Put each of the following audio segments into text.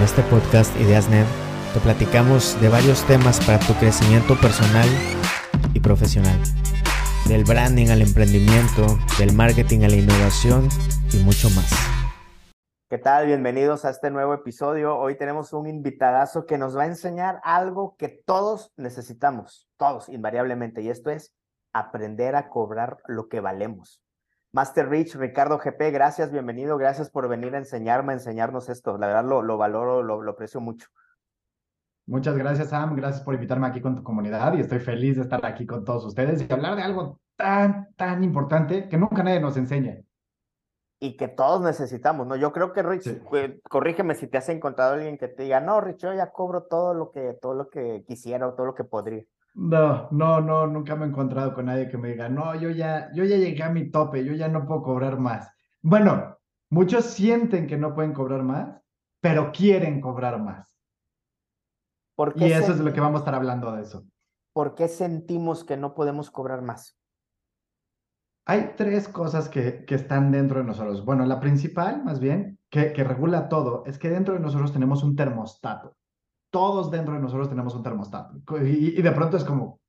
En este podcast IdeasNet te platicamos de varios temas para tu crecimiento personal y profesional. Del branding al emprendimiento, del marketing a la innovación y mucho más. ¿Qué tal? Bienvenidos a este nuevo episodio. Hoy tenemos un invitadazo que nos va a enseñar algo que todos necesitamos, todos invariablemente, y esto es aprender a cobrar lo que valemos. Master Rich, Ricardo GP, gracias, bienvenido, gracias por venir a enseñarme, a enseñarnos esto. La verdad lo, lo valoro, lo, lo aprecio mucho. Muchas gracias, Sam. Gracias por invitarme aquí con tu comunidad y estoy feliz de estar aquí con todos ustedes y hablar de algo tan, tan importante que nunca nadie nos enseña. Y que todos necesitamos, ¿no? Yo creo que, Rich, Sí. eh, corrígeme si te has encontrado alguien que te diga, no, Rich, yo ya cobro todo lo que, todo lo que quisiera o todo lo que podría. No, no, no, nunca me he encontrado con nadie que me diga, no, yo ya, yo ya llegué a mi tope, yo ya no puedo cobrar más. Bueno, muchos sienten que no pueden cobrar más, pero quieren cobrar más. ¿Por qué, Y eso es de lo que vamos a estar hablando de eso. por qué sentimos que no podemos cobrar más? Hay tres cosas que, que están dentro de nosotros. Bueno, la principal, más bien, que, que regula todo, es que dentro de nosotros tenemos un termostato. Todos dentro de nosotros tenemos un termostato. Y, de pronto es como,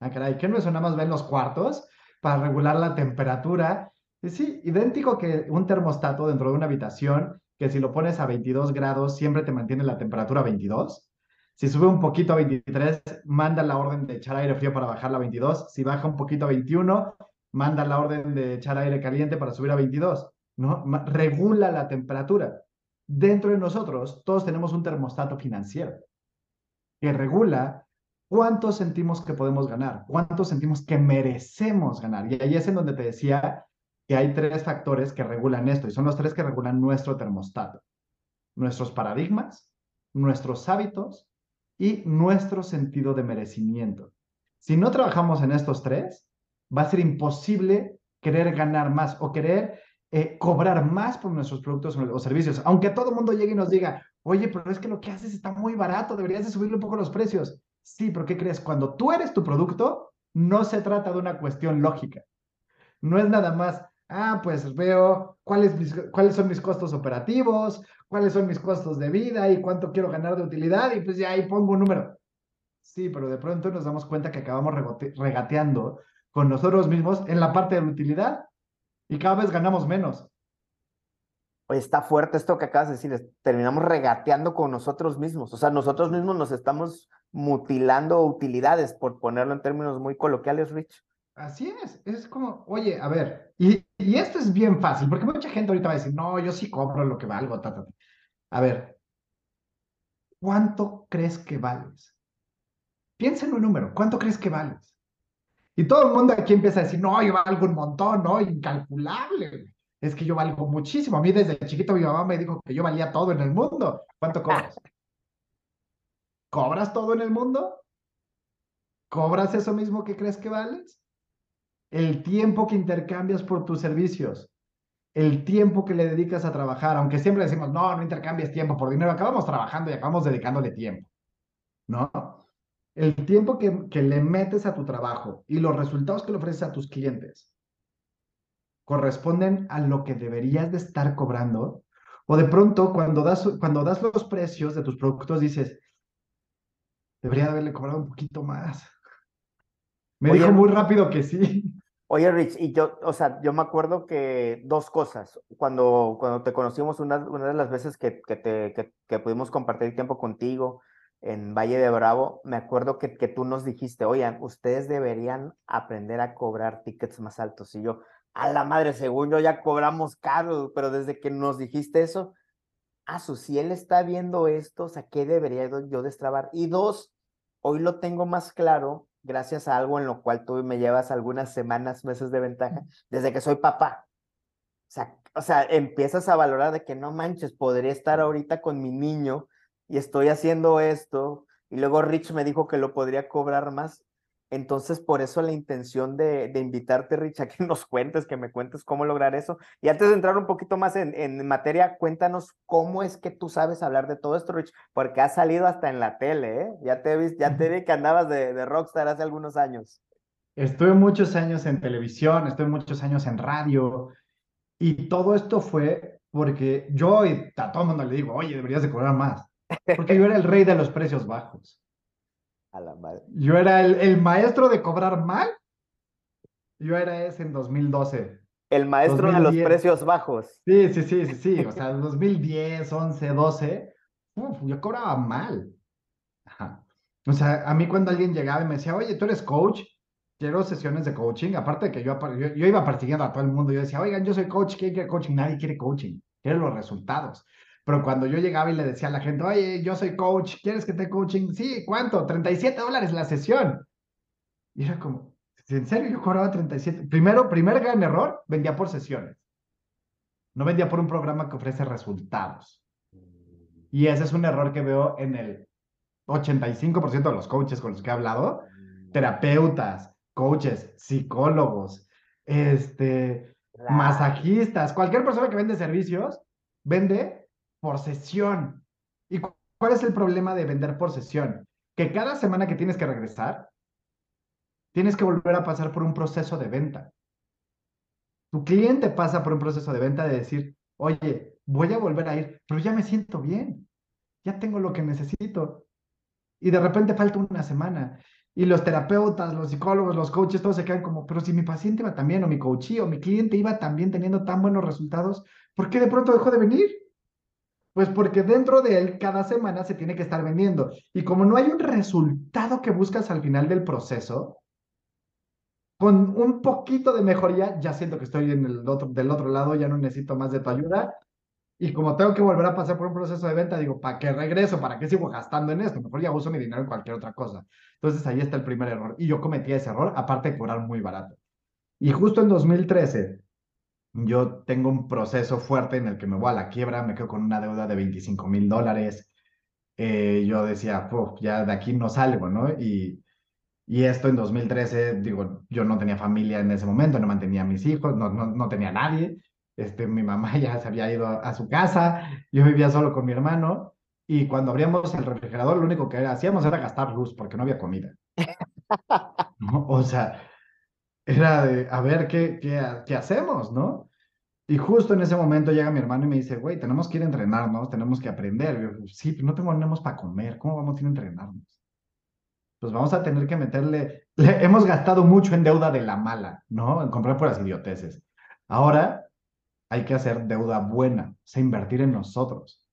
ah, caray, ¿qué no eso nada más ven los cuartos para regular la temperatura? Sí, idéntico que un termostato dentro de una habitación, que si lo pones a 22 grados siempre te mantiene la temperatura a 22. Si sube un poquito a 23, manda la orden de echar aire frío para bajarla a 22. Si baja un poquito a 21, manda la orden de echar aire caliente para subir a 22, ¿no? Regula la temperatura. Dentro de nosotros, todos tenemos un termostato financiero que regula cuánto sentimos que podemos ganar, cuánto sentimos que merecemos ganar. Y ahí es en donde te decía que hay tres factores que regulan esto, y son los tres que regulan nuestro termostato. Nuestros paradigmas, nuestros hábitos y nuestro sentido de merecimiento. Si no trabajamos en estos tres, va a ser imposible querer ganar más o querer eh, cobrar más por nuestros productos o servicios. Aunque todo el mundo llegue y nos diga, oye, pero es que lo que haces está muy barato, deberías de subirle un poco los precios. Sí, pero ¿qué crees? Cuando tú eres tu producto, no se trata de una cuestión lógica. No es nada más, ah, pues veo cuáles, mis- cuáles son mis costos operativos, cuáles son mis costos de vida y cuánto quiero ganar de utilidad y pues ya ahí pongo un número. Sí, pero de pronto nos damos cuenta que acabamos regateando con nosotros mismos en la parte de la utilidad y cada vez ganamos menos. Está fuerte esto que acabas de decir. Terminamos regateando con nosotros mismos. O sea, nosotros mismos nos estamos mutilando utilidades, por ponerlo en términos muy coloquiales, Rich. Así es, es como, oye, a ver, y, y esto es bien fácil, porque mucha gente ahorita va a decir, no, yo sí cobro lo que valgo, ta, ta, ta". A ver, ¿cuánto crees que vales? Piensa en un número, ¿cuánto crees que vales? Y todo el mundo aquí empieza a decir, no, yo valgo un montón, no, incalculable. Es que yo valgo muchísimo. A mí desde chiquito mi mamá me dijo que yo valía todo en el mundo. ¿Cuánto cobras? ¿Cobras todo en el mundo? ¿Cobras eso mismo que crees que vales? El tiempo que intercambias por tus servicios, el tiempo que le dedicas a trabajar, aunque siempre decimos, no, no intercambies tiempo por dinero, acabamos trabajando y acabamos dedicándole tiempo, ¿no? El tiempo que, que le metes a tu trabajo y los resultados que le ofreces a tus clientes corresponden a lo que deberías de estar cobrando. O de pronto, cuando das, cuando das los precios de tus productos, dices, debería haberle cobrado un poquito más. Me Oye, dijo muy rápido que sí. Oye, Rich, y yo, o sea, yo me acuerdo que dos cosas. Cuando, cuando te conocimos, una, una de las veces que, que, te, que, que pudimos compartir tiempo contigo en Valle de Bravo, me acuerdo que, que tú nos dijiste, oigan, ustedes deberían aprender a cobrar tickets más altos. Y yo, a la madre, según yo ya cobramos caro, pero desde que nos dijiste eso, ah, su, si él está viendo esto, o sea, ¿qué debería yo- yo destrabar? Y dos, hoy lo tengo más claro gracias a algo en lo cual tú me llevas algunas semanas, meses de ventaja, desde que soy papá. O sea, o sea, empiezas a valorar de que no manches, podría estar ahorita con mi niño y estoy haciendo esto, y luego Rich me dijo que lo podría cobrar más. Entonces, por eso la intención de, de invitarte, Rich, a que nos cuentes, que me cuentes cómo lograr eso. Y antes de entrar un poquito más en, en materia, cuéntanos cómo es que tú sabes hablar de todo esto, Rich, porque has salido hasta en la tele, ¿eh? Ya te vi, ya te vi que andabas de, de rockstar hace algunos años. Estuve muchos años en televisión, estuve muchos años en radio y todo esto fue porque yo y a todo el mundo le digo, oye, deberías de cobrar más. Porque yo era el rey de los precios bajos. A la madre. Yo era el, el maestro de cobrar mal. Yo era ese en 2012. El maestro de los 2010. precios bajos. Sí, sí, sí, sí, sí. O sea, en 2010, 11, 12, uf, yo cobraba mal. Ajá. O sea, a mí cuando alguien llegaba y me decía, oye, tú eres coach, quiero sesiones de coaching, aparte de que yo, yo, yo iba persiguiendo a todo el mundo, yo decía, oigan, yo soy coach, ¿quién quiere coaching? Nadie quiere coaching, quiere los resultados. Pero cuando yo llegaba y le decía a la gente, oye, yo soy coach, ¿quieres que te coaching? Sí, ¿cuánto? 37 dólares la sesión. Y era como, ¿en serio yo cobraba 37? Primero, primer gran error, vendía por sesiones. No vendía por un programa que ofrece resultados. Y ese es un error que veo en el 85% de los coaches con los que he hablado, terapeutas, coaches, psicólogos, este, masajistas, cualquier persona que vende servicios, vende por sesión. ¿Y cu- cuál es el problema de vender por sesión? Que cada semana que tienes que regresar, tienes que volver a pasar por un proceso de venta. Tu cliente pasa por un proceso de venta de decir, oye, voy a volver a ir, pero ya me siento bien, ya tengo lo que necesito. Y de repente falta una semana. Y los terapeutas, los psicólogos, los coaches, todos se quedan como, pero si mi paciente iba también, o mi coachee, o mi cliente iba también teniendo tan buenos resultados, ¿por qué de pronto dejó de venir? Pues porque dentro de él cada semana se tiene que estar vendiendo. Y como no hay un resultado que buscas al final del proceso, con un poquito de mejoría, ya siento que estoy en el otro, del otro lado, ya no necesito más de tu ayuda. Y como tengo que volver a pasar por un proceso de venta, digo, ¿para qué regreso? ¿Para qué sigo gastando en esto? Mejor ya uso mi dinero en cualquier otra cosa. Entonces ahí está el primer error. Y yo cometí ese error, aparte de cobrar muy barato. Y justo en 2013, yo tengo un proceso fuerte en el que me voy a la quiebra, me quedo con una deuda de 25 mil dólares. Eh, yo decía, "Puf, ya de aquí no salgo, ¿no? Y, y esto en 2013, digo, yo no tenía familia en ese momento, no mantenía a mis hijos, no, no, no tenía nadie. Este, mi mamá ya se había ido a, a su casa, yo vivía solo con mi hermano. Y cuando abríamos el refrigerador, lo único que hacíamos era gastar luz porque no había comida. ¿no? O sea, era de, a ver, ¿qué, qué, qué hacemos, no? Y justo en ese momento llega mi hermano y me dice, güey, tenemos que ir a entrenarnos, tenemos que aprender. Yo, sí, pero no tenemos para comer, ¿cómo vamos a ir a entrenarnos? Pues vamos a tener que meterle, le- hemos gastado mucho en deuda de la mala, ¿no? En comprar puras idioteces. Ahora hay que hacer deuda buena, o sea, invertir en nosotros.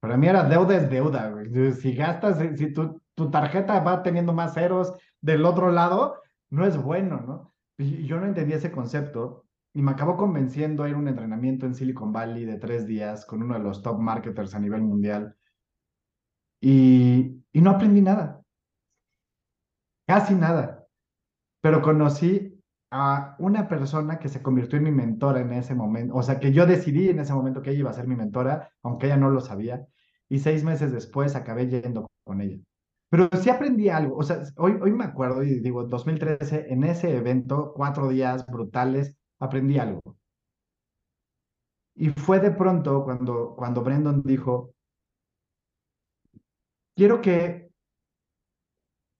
Para mí era deuda es deuda, güey. Si gastas, si tu, tu tarjeta va teniendo más ceros del otro lado, no es bueno, ¿no? Y yo no entendía ese concepto y me acabó convenciendo a ir a un entrenamiento en Silicon Valley de tres días con uno de los top marketers a nivel mundial y, y no aprendí nada, casi nada, pero conocí a una persona que se convirtió en mi mentora en ese momento, o sea, que yo decidí en ese momento que ella iba a ser mi mentora, aunque ella no lo sabía, y seis meses después acabé yendo con ella. Pero sí aprendí algo, o sea, hoy, hoy me acuerdo y digo, 2013, en ese evento, cuatro días brutales, aprendí algo. Y fue de pronto cuando, cuando Brendan dijo, quiero que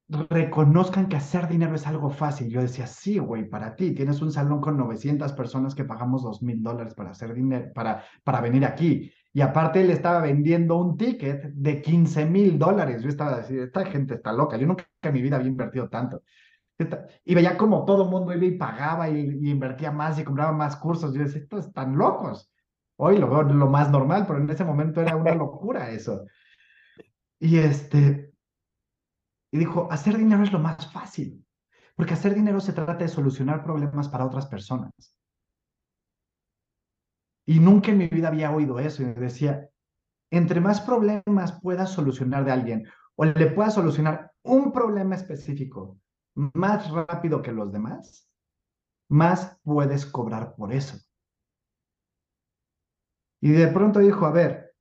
reconozcan que hacer dinero es algo fácil. Yo decía, sí, güey, para ti tienes un salón con 900 personas que pagamos dos mil dólares para hacer dinero, para, para venir aquí. Y aparte él estaba vendiendo un ticket de 15 mil dólares. Yo estaba diciendo, esta gente está loca. Yo nunca en mi vida había invertido tanto. Y veía como todo mundo iba y pagaba y, y invertía más y compraba más cursos. Yo decía, estos están locos. Hoy lo veo lo más normal, pero en ese momento era una locura eso. Y este, y dijo, hacer dinero es lo más fácil, porque hacer dinero se trata de solucionar problemas para otras personas. Y nunca en mi vida había oído eso. Y decía, entre más problemas puedas solucionar de alguien o le puedas solucionar un problema específico más rápido que los demás, más puedes cobrar por eso. Y de pronto dijo, a ver,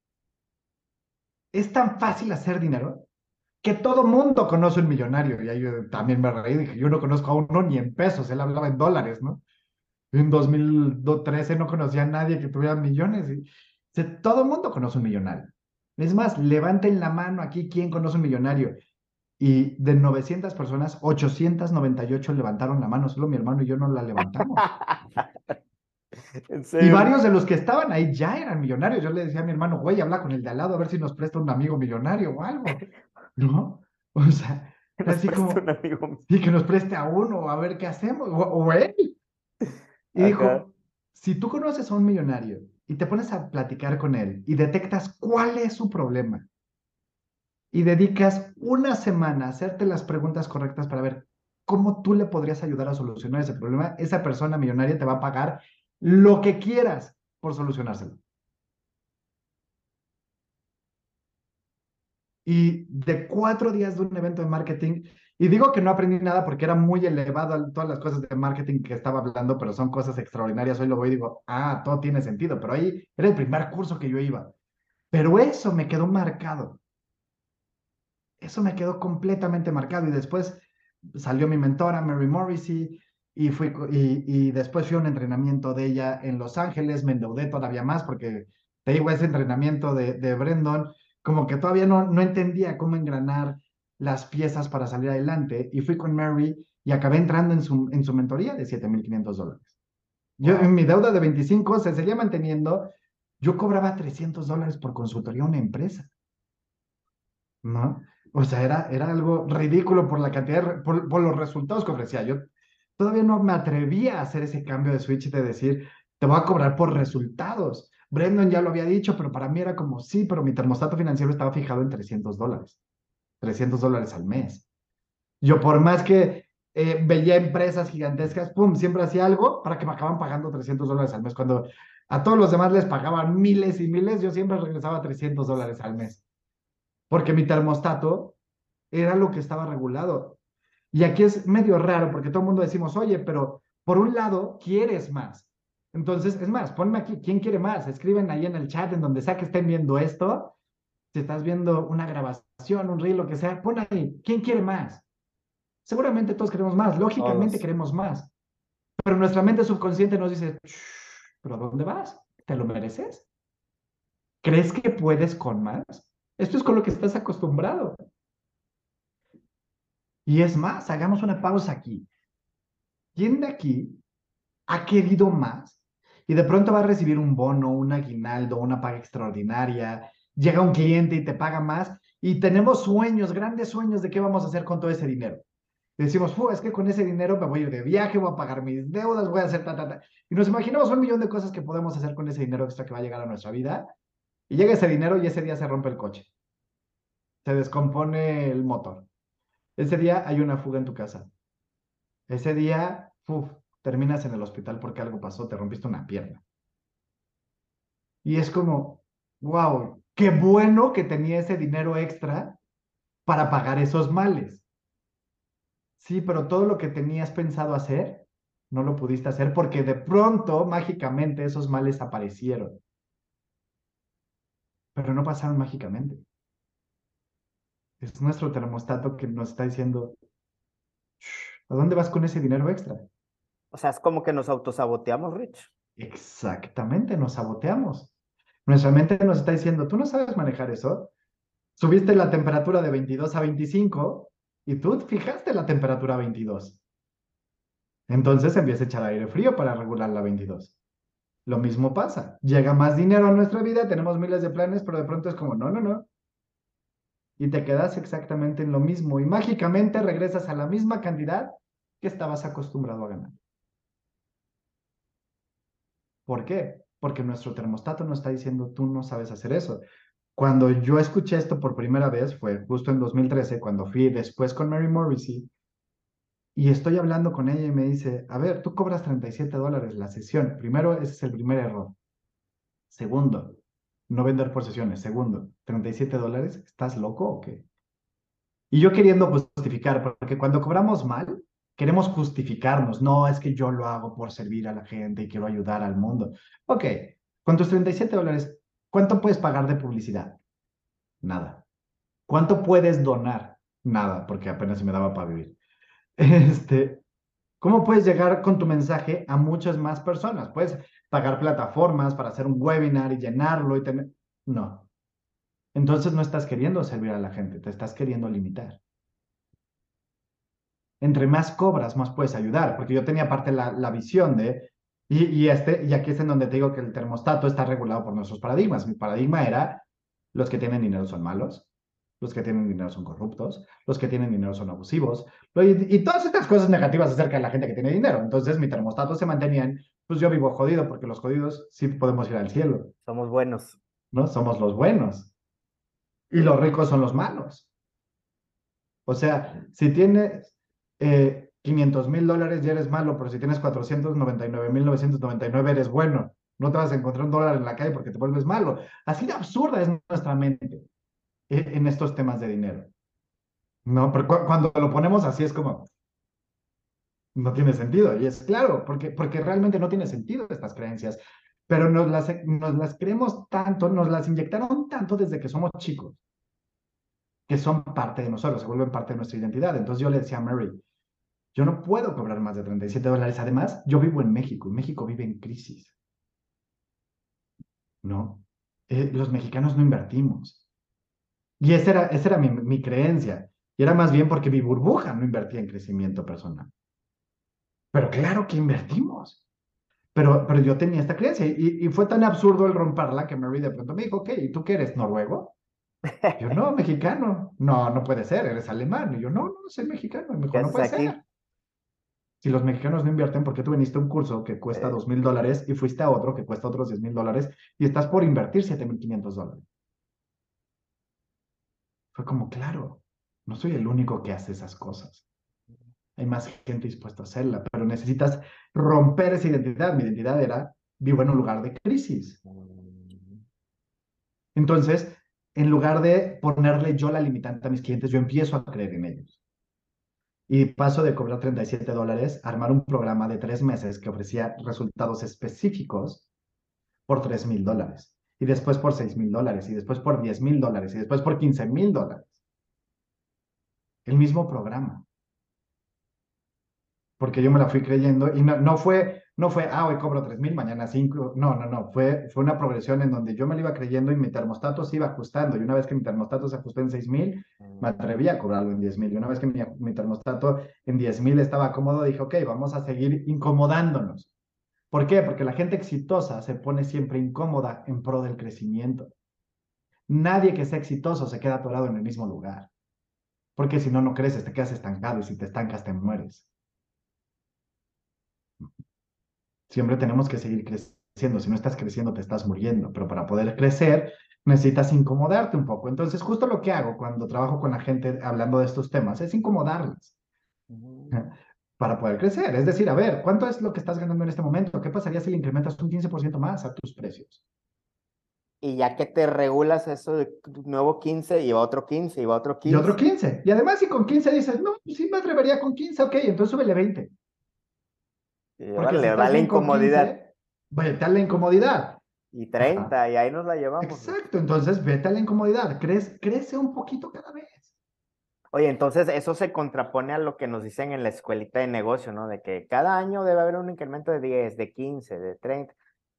es tan fácil hacer dinero que todo mundo conoce un millonario. Y ahí yo también me reí, dije, yo no conozco a uno ni en pesos, él hablaba en dólares, ¿no? En 2013 no conocía a nadie que tuviera millones. Y, todo mundo conoce un millonario. Es más, levanten la mano aquí, ¿quién conoce un millonario? Y de 900 personas, 898 levantaron la mano, solo mi hermano y yo no la levantamos. Y varios de los que estaban ahí ya eran millonarios. Yo le decía a mi hermano, güey, habla con el de al lado a ver si nos presta un amigo millonario o algo. ¿No? O sea, así como, sí, que nos preste a uno, a ver qué hacemos, o, él. Y dijo, si tú conoces a un millonario y te pones a platicar con él y detectas cuál es su problema y dedicas una semana a hacerte las preguntas correctas para ver cómo tú le podrías ayudar a solucionar ese problema, esa persona millonaria te va a pagar lo que quieras por solucionárselo. Y de cuatro días de un evento de marketing, y digo que no aprendí nada porque era muy elevado todas las cosas de marketing que estaba hablando, pero son cosas extraordinarias. Hoy lo voy y digo, ah, todo tiene sentido, pero ahí era el primer curso que yo iba. Pero eso me quedó marcado. Eso me quedó completamente marcado. Y después salió mi mentora, Mary Morrissey, y, fui, y, y, después fui a un entrenamiento de ella en Los Ángeles, me endeudé todavía más porque te digo, ese entrenamiento de, de Brendon, como que todavía no, no entendía cómo engranar las piezas para salir adelante y fui con Mary y acabé entrando en su, en su mentoría de 7.500 dólares. Yo en mi deuda de 25 se seguía manteniendo, yo cobraba 300 dólares por consultoría a una empresa. ¿No? O sea, era, era algo ridículo por la cantidad, por, por los resultados que ofrecía. Yo todavía no me atrevía a hacer ese cambio de switch de decir, te voy a cobrar por resultados. Brendan ya lo había dicho, pero para mí era como, sí, pero mi termostato financiero estaba fijado en 300 dólares, 300 dólares al mes. Yo por más que eh, veía empresas gigantescas, pum, siempre hacía algo para que me acaban pagando 300 dólares al mes. Cuando a todos los demás les pagaban miles y miles, yo siempre regresaba 300 dólares al mes. Porque mi termostato era lo que estaba regulado. Y aquí es medio raro porque todo el mundo decimos, oye, pero por un lado quieres más, entonces, es más, ponme aquí, ¿quién quiere más? Escriben ahí en el chat, en donde sea que estén viendo esto. Si estás viendo una grabación, un reel, lo que sea, pon ahí, ¿quién quiere más? Seguramente todos queremos más, lógicamente queremos más. Pero nuestra mente subconsciente nos dice, ¿pero a dónde vas? ¿Te lo mereces? ¿Crees que puedes con más? Esto es con lo que estás acostumbrado. Y es más, hagamos una pausa aquí. ¿Quién de aquí ha querido más? y de pronto va a recibir un bono, un aguinaldo, una paga extraordinaria, llega un cliente y te paga más y tenemos sueños, grandes sueños de qué vamos a hacer con todo ese dinero. Decimos, es que con ese dinero me voy a ir de viaje, voy a pagar mis deudas, voy a hacer ta, ta, ta. Y nos imaginamos un millón de cosas que podemos hacer con ese dinero extra que va a llegar a nuestra vida. Y llega ese dinero y ese día se rompe el coche. Se descompone el motor. Ese día hay una fuga en tu casa. Ese día, terminas en el hospital porque algo pasó, te rompiste una pierna. Y es como, wow, qué bueno que tenía ese dinero extra para pagar esos males. Sí, pero todo lo que tenías pensado hacer, no lo pudiste hacer porque de pronto, mágicamente, esos males aparecieron. Pero no pasaron mágicamente. Es nuestro termostato que nos está diciendo, ¿a dónde vas con ese dinero extra? O sea, es como que nos autosaboteamos, Rich. Exactamente, nos saboteamos. Nuestra mente nos está diciendo, tú no sabes manejar eso. Subiste la temperatura de 22 a 25 y tú fijaste la temperatura a 22. Entonces empieza a echar aire frío para regular la 22. Lo mismo pasa. Llega más dinero a nuestra vida, tenemos miles de planes, pero de pronto es como, no, no, no. Y te quedas exactamente en lo mismo y mágicamente regresas a la misma cantidad que estabas acostumbrado a ganar. ¿Por qué? Porque nuestro termostato nos está diciendo, tú no sabes hacer eso. Cuando yo escuché esto por primera vez, fue justo en 2013, cuando fui después con Mary Morrissey, y estoy hablando con ella y me dice, a ver, tú cobras 37 dólares la sesión. Primero, ese es el primer error. Segundo, no vender por sesiones. Segundo, 37 dólares, ¿estás loco o qué? Y yo queriendo justificar, porque cuando cobramos mal, queremos justificarnos, no, es que yo lo hago por servir a la gente y quiero ayudar al mundo. Ok, con tus 37 dólares, ¿cuánto puedes pagar de publicidad? Nada. ¿Cuánto puedes donar? Nada, porque apenas se me daba para vivir. Este, ¿Cómo puedes llegar con tu mensaje a muchas más personas? Puedes pagar plataformas para hacer un webinar y llenarlo y tener... No. Entonces no estás queriendo servir a la gente, te estás queriendo limitar entre más cobras, más puedes ayudar, porque yo tenía parte la, la visión de, Y, y, este, y aquí es en donde te digo que el termostato está regulado por nuestros paradigmas. Mi paradigma era, los que tienen dinero son malos, los que tienen dinero son corruptos, los que tienen dinero son abusivos, y, y, todas estas cosas negativas acerca de la gente que tiene dinero. Entonces mi termostato se mantenía en, pues yo vivo jodido porque los jodidos sí podemos ir al cielo. Somos buenos. ¿No? Somos los buenos. Y los ricos son los malos. O sea, si tienes eh, 500 mil dólares ya eres malo, pero si tienes 499 mil 999 eres bueno. No te vas a encontrar un dólar en la calle porque te vuelves malo. Así de absurda es nuestra mente en estos temas de dinero. No, pero cuando lo ponemos así es como, no tiene sentido. Y es claro, porque, porque realmente no tiene sentido estas creencias. Pero nos las, nos las creemos tanto, nos las inyectaron tanto desde que somos chicos, que son parte de nosotros, se vuelven parte de nuestra identidad. Entonces yo le decía a Mary, yo no puedo cobrar más de 37 dólares. Además, yo vivo en México y México vive en crisis. ¿No? Eh, los mexicanos no invertimos. Y esa era, esa era mi, mi creencia. Y era más bien porque mi burbuja no invertía en crecimiento personal. Pero claro que invertimos. Pero, pero yo tenía esta creencia y, y, fue tan absurdo el romperla que Mary de pronto me dijo, ok, ¿y tú qué eres? ¿Noruego? Yo, no, mexicano. No, no puede ser, eres alemán. Y yo, no, no, soy mexicano. Y me dijo, no puede aquí? ser. Si los mexicanos no invierten, ¿por qué tú viniste a un curso que cuesta dos mil dólares y fuiste a otro que cuesta otros diez mil dólares y estás por invertir siete mil quinientos dólares? Fue como, claro, no soy el único que hace esas cosas. Hay más gente dispuesta a hacerla, pero necesitas romper esa identidad. Mi identidad era, vivo en un lugar de crisis. Entonces, en lugar de ponerle yo la limitante a mis clientes, yo empiezo a creer en ellos. Y paso de cobrar 37 dólares a armar un programa de tres meses que ofrecía resultados específicos por 3 mil dólares. Y después por 6 mil dólares. Y después por 10 mil dólares. Y después por 15 mil dólares. El mismo programa porque yo me la fui creyendo y no, no fue, no fue, ah, hoy cobro 3 mil, mañana 5, no, no, no, fue, fue una progresión en donde yo me la iba creyendo y mi termostato se iba ajustando y una vez que mi termostato se ajustó en 6 mil, me atreví a cobrarlo en 10 mil y una vez que mi, termostato en 10 mil estaba cómodo, dije, ok, vamos a seguir incomodándonos. ¿Por qué? Porque la gente exitosa se pone siempre incómoda en pro del crecimiento. Nadie que sea exitoso se queda atorado en el mismo lugar. Porque si no, no creces, te quedas estancado y si te estancas, te mueres. Siempre tenemos que seguir creciendo. Si no estás creciendo, te estás muriendo. Pero para poder crecer, necesitas incomodarte un poco. Entonces, justo lo que hago cuando trabajo con la gente hablando de estos temas es incomodarles para poder crecer. Es decir, a ver, ¿cuánto es lo que estás ganando en este momento? ¿Qué pasaría si le incrementas un 15% más a tus precios? Y ya que te regulas eso de nuevo 15, y va otro 15, y va otro 15. Y otro 15. Y además, si con 15 dices, no, sí me atrevería con 15, ok, entonces súbele 20. Porque le da la incomodidad. vete a la incomodidad. Y 30, y ahí nos la llevamos. Exacto, entonces vete a la incomodidad, crece, crece un poquito cada vez. Oye, entonces eso se contrapone a lo que nos dicen en la escuelita de negocio, ¿no? De que cada año debe haber un incremento de 10, de 15, de 30.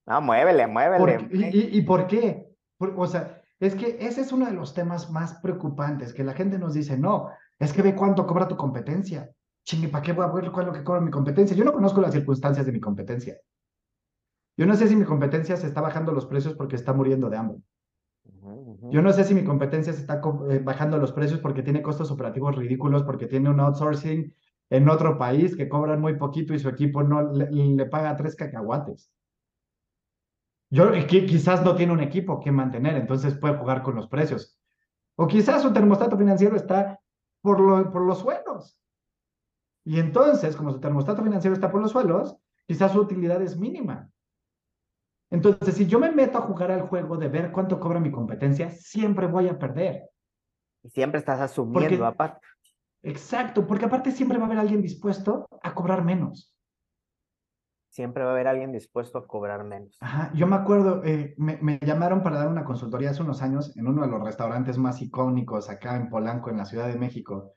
No, muévele, muévele. y, y, por qué? o sea, es que ese es uno de los temas más preocupantes, que la gente nos dice, no, es que ve cuánto cobra tu competencia chingue, ¿para qué voy a ver cuál es lo que cobra mi competencia? Yo no conozco las circunstancias de mi competencia. Yo no sé si mi competencia se está bajando los precios porque está muriendo de hambre. Yo no sé si mi competencia se está eh, bajando los precios porque tiene costos operativos ridículos, porque tiene un outsourcing en otro país que cobran muy poquito y su equipo no le, paga tres cacahuates. Yo quizás no tiene un equipo que mantener, entonces puede jugar con los precios. O quizás su termostato financiero está por, lo, por los suelos. Y entonces, como su termostato financiero está por los suelos, quizás su utilidad es mínima. Entonces, si yo me meto a jugar al juego de ver cuánto cobra mi competencia, siempre voy a perder. Y siempre estás asumiendo aparte. Exacto, porque aparte siempre va a haber alguien dispuesto a cobrar menos. Siempre va a haber alguien dispuesto a cobrar menos. Ajá, yo me acuerdo, eh, me, me, llamaron para dar una consultoría hace unos años en uno de los restaurantes más icónicos acá en Polanco, en la Ciudad de México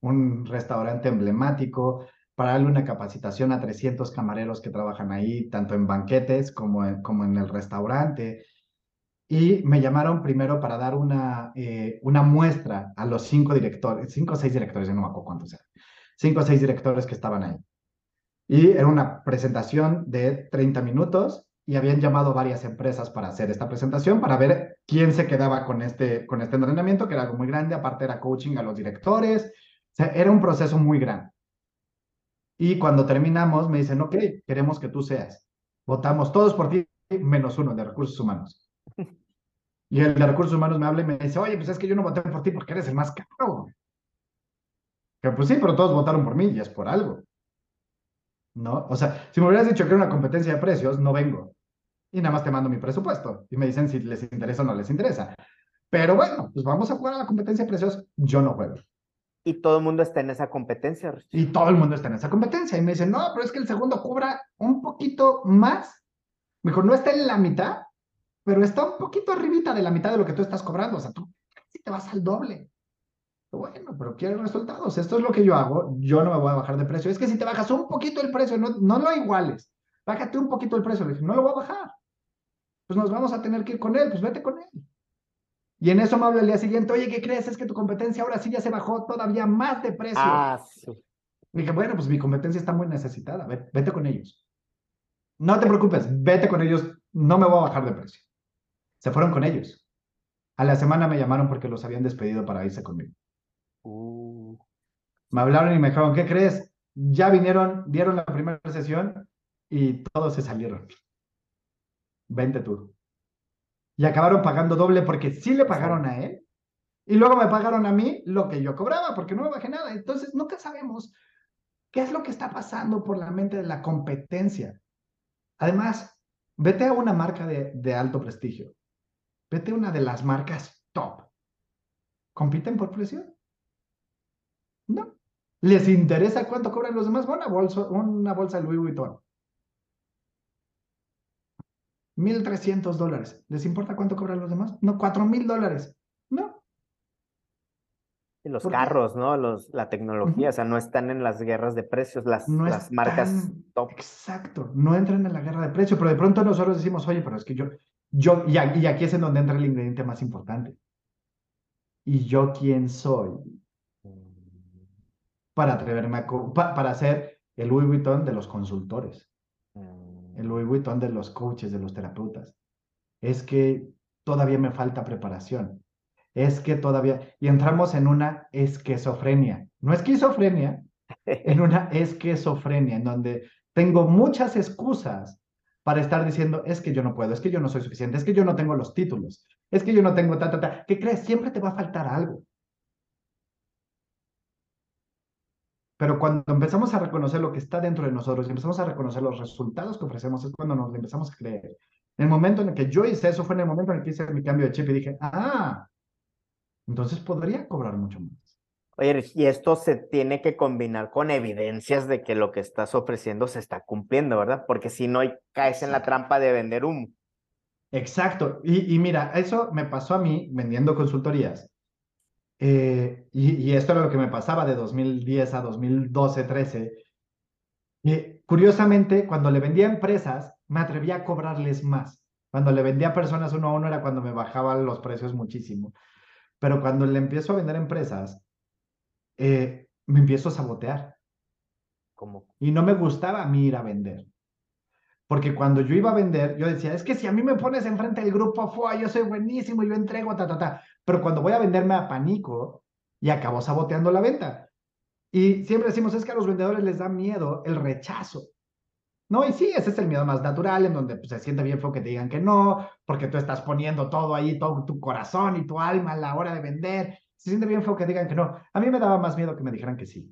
un restaurante emblemático, para darle una capacitación a 300 camareros que trabajan ahí, tanto en banquetes como en, como en el restaurante. Y me llamaron primero para dar una, eh, una muestra a los cinco directores, cinco o seis directores, no me acuerdo cuántos eran, cinco o seis directores que estaban ahí. Y era una presentación de 30 minutos y habían llamado varias empresas para hacer esta presentación, para ver quién se quedaba con este, con este entrenamiento, que era algo muy grande, aparte era coaching a los directores, sea, era un proceso muy grande. Y cuando terminamos, me dicen, ok, queremos que tú seas. Votamos todos por ti, menos uno de recursos humanos. Y el de recursos humanos me habla y me dice, oye, pues es que yo no voté por ti porque eres el más caro. Que pues sí, pero todos votaron por mí y es por algo. ¿No? O sea, si me hubieras dicho que era una competencia de precios, no vengo y nada más te mando mi presupuesto y me dicen si les interesa o no les interesa. Pero bueno, pues vamos a jugar a la competencia de precios, yo no juego. Y todo el mundo está en esa competencia. Y todo el mundo está en esa competencia. Y me dicen, no, pero es que el segundo cobra un poquito más. Mejor no está en la mitad, pero está un poquito arribita de la mitad de lo que tú estás cobrando. O sea, tú casi te vas al doble. Bueno, pero quiero resultados. Esto es lo que yo hago. Yo no me voy a bajar de precio. Es que si te bajas un poquito el precio, no, no lo iguales. Bájate un poquito el precio. Le dije, no lo voy a bajar pues nos vamos a tener que ir con él, pues vete con él. Y en eso me habla el día siguiente, oye, ¿qué crees? Es que tu competencia ahora sí ya se bajó todavía más de precio. Ah, sí. Y dije, bueno, pues mi competencia está muy necesitada, vete, con ellos. No te preocupes, vete con ellos, no me voy a bajar de precio. Se fueron con ellos. A la semana me llamaron porque los habían despedido para irse conmigo. Uh. Me hablaron y me dijeron, ¿qué crees? Ya vinieron, dieron la primera sesión y todos se salieron vente tú. Y acabaron pagando doble porque sí le pagaron a él. Y luego me pagaron a mí lo que yo cobraba porque no me bajé nada. Entonces, nunca sabemos qué es lo que está pasando por la mente de la competencia. Además, vete a una marca de, de alto prestigio. Vete a una de las marcas top. ¿Compiten por precio? No. ¿Les interesa cuánto cobran los demás? Una bolsa, una bolsa de Louis Vuitton. 1.300 dólares. ¿Les importa cuánto cobran los demás? No, 4.000 dólares. No. Y los carros, ¿no? Los, la tecnología, o sea, no están en las guerras de precios, las, las marcas top. Exacto, no entran en la guerra de precios, pero de pronto nosotros decimos, oye, pero es que yo, yo, y aquí es en donde entra el ingrediente más importante. ¿Y yo quién soy? Para atreverme a, para hacer el Louis Vuitton de los consultores el Louis Vuitton de los coaches, de los terapeutas. Es que todavía me falta preparación. Es que todavía, y entramos en una esquizofrenia, no esquizofrenia, en una esquizofrenia, en donde tengo muchas excusas para estar diciendo, es que yo no puedo, es que yo no soy suficiente, es que yo no tengo los títulos, es que yo no tengo ta, ta, ta. ¿Qué crees? Siempre te va a faltar algo. Pero cuando empezamos a reconocer lo que está dentro de nosotros y empezamos a reconocer los resultados que ofrecemos, es cuando nos empezamos a creer. En el momento en el que yo hice eso, fue en el momento en el que hice mi cambio de chip y dije, ah, entonces podría cobrar mucho más. Oye, y esto se tiene que combinar con evidencias de que lo que estás ofreciendo se está cumpliendo, ¿verdad? Porque si no, caes en la trampa de vender humo. Exacto. Y, y mira, eso me pasó a mí vendiendo consultorías. Eh, y, esto era lo que me pasaba de 2010 a 2012, 13. Y curiosamente, cuando le vendía a empresas, me atrevía a cobrarles más. Cuando le vendía a personas uno a uno era cuando me bajaban los precios muchísimo. Pero cuando le empiezo a vender a empresas, eh, me empiezo a sabotear. ¿Cómo? Y no me gustaba a mí ir a vender. Porque cuando yo iba a vender, yo decía, es que si a mí me pones enfrente del grupo, fue, yo soy buenísimo, yo entrego, ta, ta, ta. Pero cuando voy a venderme a panico y acabo saboteando la venta. Y siempre decimos, es que a los vendedores les da miedo el rechazo. No, y sí, ese es el miedo más natural, en donde pues, se siente bien feo que te digan que no, porque tú estás poniendo todo ahí, todo tu corazón y tu alma a la hora de vender. Se siente bien feo que digan que no. A mí me daba más miedo que me dijeran que sí.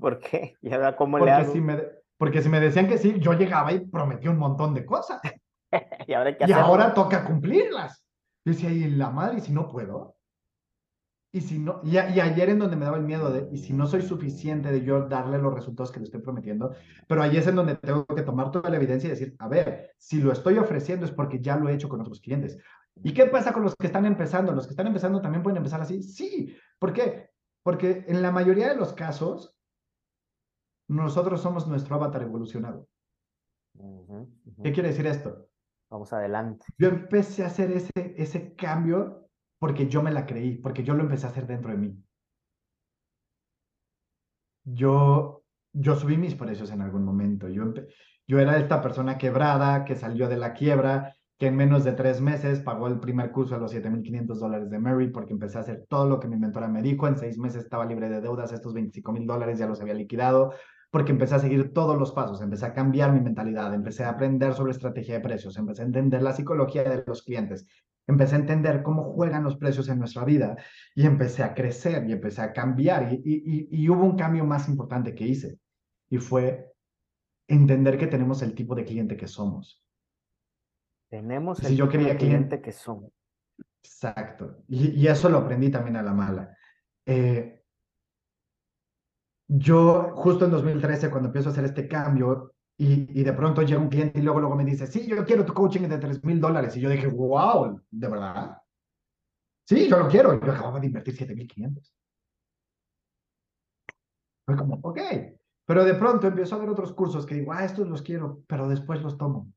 ¿Por qué? ¿Y ahora cómo porque le hago? Si me, porque si me decían que sí, yo llegaba y prometía un montón de cosas. y ahora, y ahora toca cumplirlas. Yo decía, y la madre, ¿y si no puedo? Y, si no, y, ayer en donde me daba el miedo de, y si no soy suficiente de yo darle los resultados que le estoy prometiendo, pero ahí es en donde tengo que tomar toda la evidencia y decir, a ver, si lo estoy ofreciendo es porque ya lo he hecho con otros clientes. ¿Y qué pasa con los que están empezando? ¿Los que están empezando también pueden empezar así? Sí. ¿Por qué? Porque en la mayoría de los casos, nosotros somos nuestro avatar evolucionado. ¿Qué quiere decir esto? Vamos adelante. Yo empecé a hacer ese, ese cambio porque yo me la creí, porque yo lo empecé a hacer dentro de mí. Yo yo subí mis precios en algún momento. Yo, yo era esta persona quebrada que salió de la quiebra, que en menos de tres meses pagó el primer curso a los 7.500 dólares de Mary porque empecé a hacer todo lo que mi mentora me dijo. En seis meses estaba libre de deudas, estos 25.000 dólares ya los había liquidado porque empecé a seguir todos los pasos, empecé a cambiar mi mentalidad, empecé a aprender sobre estrategia de precios, empecé a entender la psicología de los clientes, empecé a entender cómo juegan los precios en nuestra vida y empecé a crecer y empecé a cambiar y, y, y, hubo un cambio más importante que hice y fue entender que tenemos el tipo de cliente que somos. Tenemos el tipo de cliente que somos. Exacto. Y, y, eso lo aprendí también a la mala. Eh, yo justo en 2013, cuando empiezo a hacer este cambio y, de pronto llega un cliente y luego, luego me dice, sí, yo quiero tu coaching de 3 mil dólares. Y yo dije, wow, ¿de verdad? Sí, yo lo quiero. Yo acababa de invertir 7,500. Fue como, ok. Pero de pronto empiezo a ver otros cursos que digo, ah, estos los quiero, pero después los tomo.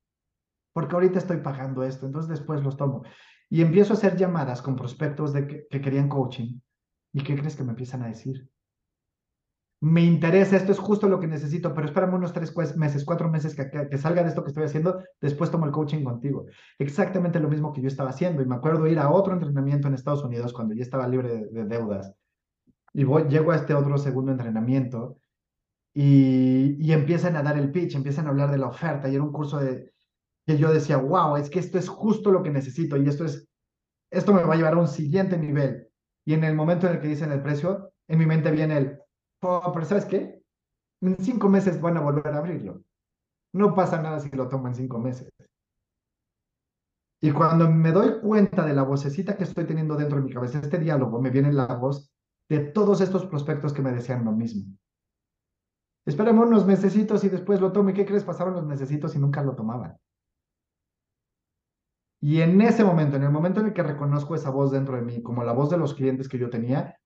Porque ahorita estoy pagando esto, entonces después los tomo. Y empiezo a hacer llamadas con prospectos de que, que querían coaching. ¿Y qué crees que me empiezan a decir? Me interesa, esto es justo lo que necesito, pero espérame unos tres meses, cuatro meses que, que, salga de esto que estoy haciendo, después tomo el coaching contigo. Exactamente lo mismo que yo estaba haciendo. Y me acuerdo ir a otro entrenamiento en Estados Unidos cuando ya estaba libre de, deudas. Y voy, llego a este otro segundo entrenamiento y, y empiezan a dar el pitch, empiezan a hablar de la oferta. Y era un curso de que yo decía, wow, es que esto es justo lo que necesito y esto es, esto me va a llevar a un siguiente nivel. Y en el momento en el que dicen el precio, en mi mente viene el, Oh, pero ¿sabes qué? En cinco meses van a volver a abrirlo. No pasa nada si lo tomo en cinco meses. Y cuando me doy cuenta de la vocecita que estoy teniendo dentro de mi cabeza, este diálogo, me viene la voz de todos estos prospectos que me decían lo mismo. Esperemos unos mesecitos y después lo tomo. ¿Y qué crees? Pasaron los mesecitos y nunca lo tomaban. Y en ese momento, en el momento en el que reconozco esa voz dentro de mí, como la voz de los clientes que yo tenía,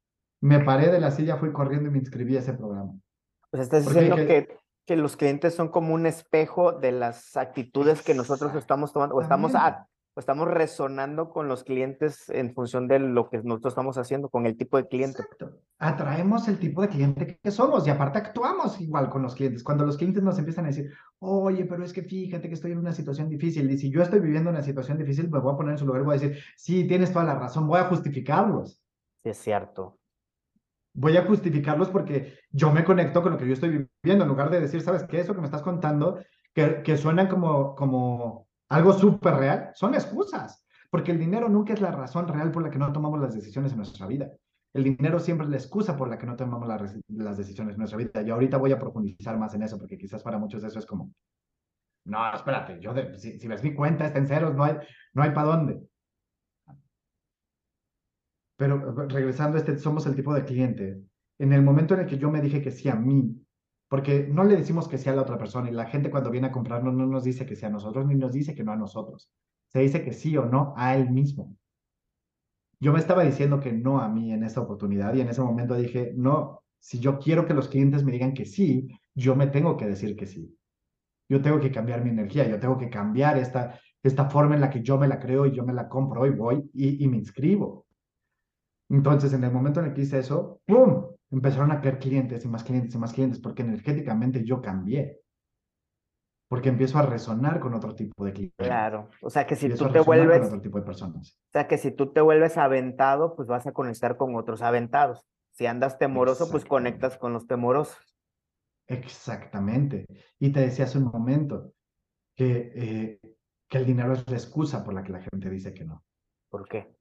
me paré de la silla, fui corriendo y me inscribí a ese programa. Pues estás diciendo que, que los clientes son como un espejo de las actitudes que nosotros estamos tomando o estamos, o estamos resonando con los clientes en función de lo que nosotros estamos haciendo, con el tipo de cliente. Atraemos el tipo de cliente que somos y aparte actuamos igual con los clientes. Cuando los clientes nos empiezan a decir, oye, pero es que fíjate que estoy en una situación difícil y si yo estoy viviendo una situación difícil, me voy a poner en su lugar y voy a decir, sí, tienes toda la razón, voy a justificarlos. Sí, es cierto voy a justificarlos porque yo me conecto con lo que yo estoy viviendo, en lugar de decir, ¿sabes qué? Eso que me estás contando, que, que suenan como, como algo súper real, son excusas, porque el dinero nunca es la razón real por la que no tomamos las decisiones en nuestra vida. El dinero siempre es la excusa por la que no tomamos las decisiones en nuestra vida. Y ahorita voy a profundizar más en eso, porque quizás para muchos eso es como, no, espérate, yo si, si ves mi cuenta está en ceros, no hay, no hay para dónde. Pero eh, regresando a este, somos el tipo de cliente. En el momento en el que yo me dije que sí a mí, porque no le decimos que sí a la otra persona y la gente cuando viene a comprarnos no nos dice que sí a nosotros ni nos dice que no a nosotros. Se dice que sí o no a él mismo. Yo me estaba diciendo que no a mí en esta oportunidad y en ese momento dije, no, si yo quiero que los clientes me digan que sí, yo me tengo que decir que sí. Yo tengo que cambiar mi energía, yo tengo que cambiar esta, esta forma en la que yo me la creo y yo me la compro y voy y me inscribo. Entonces, en el momento en el que hice eso, ¡pum! Empezaron a caer clientes y más clientes y más clientes, porque energéticamente yo cambié. Porque empiezo a resonar con otro tipo de clientes. Claro, o sea que si tú te vuelves. Con otro tipo de personas. O sea que si tú te vuelves aventado, pues vas a conectar con otros aventados. Si andas temoroso, pues conectas con los temorosos. Exactamente. Y te decía hace un momento que, eh, que el dinero es la excusa por la que la gente dice que no. ¿Por qué?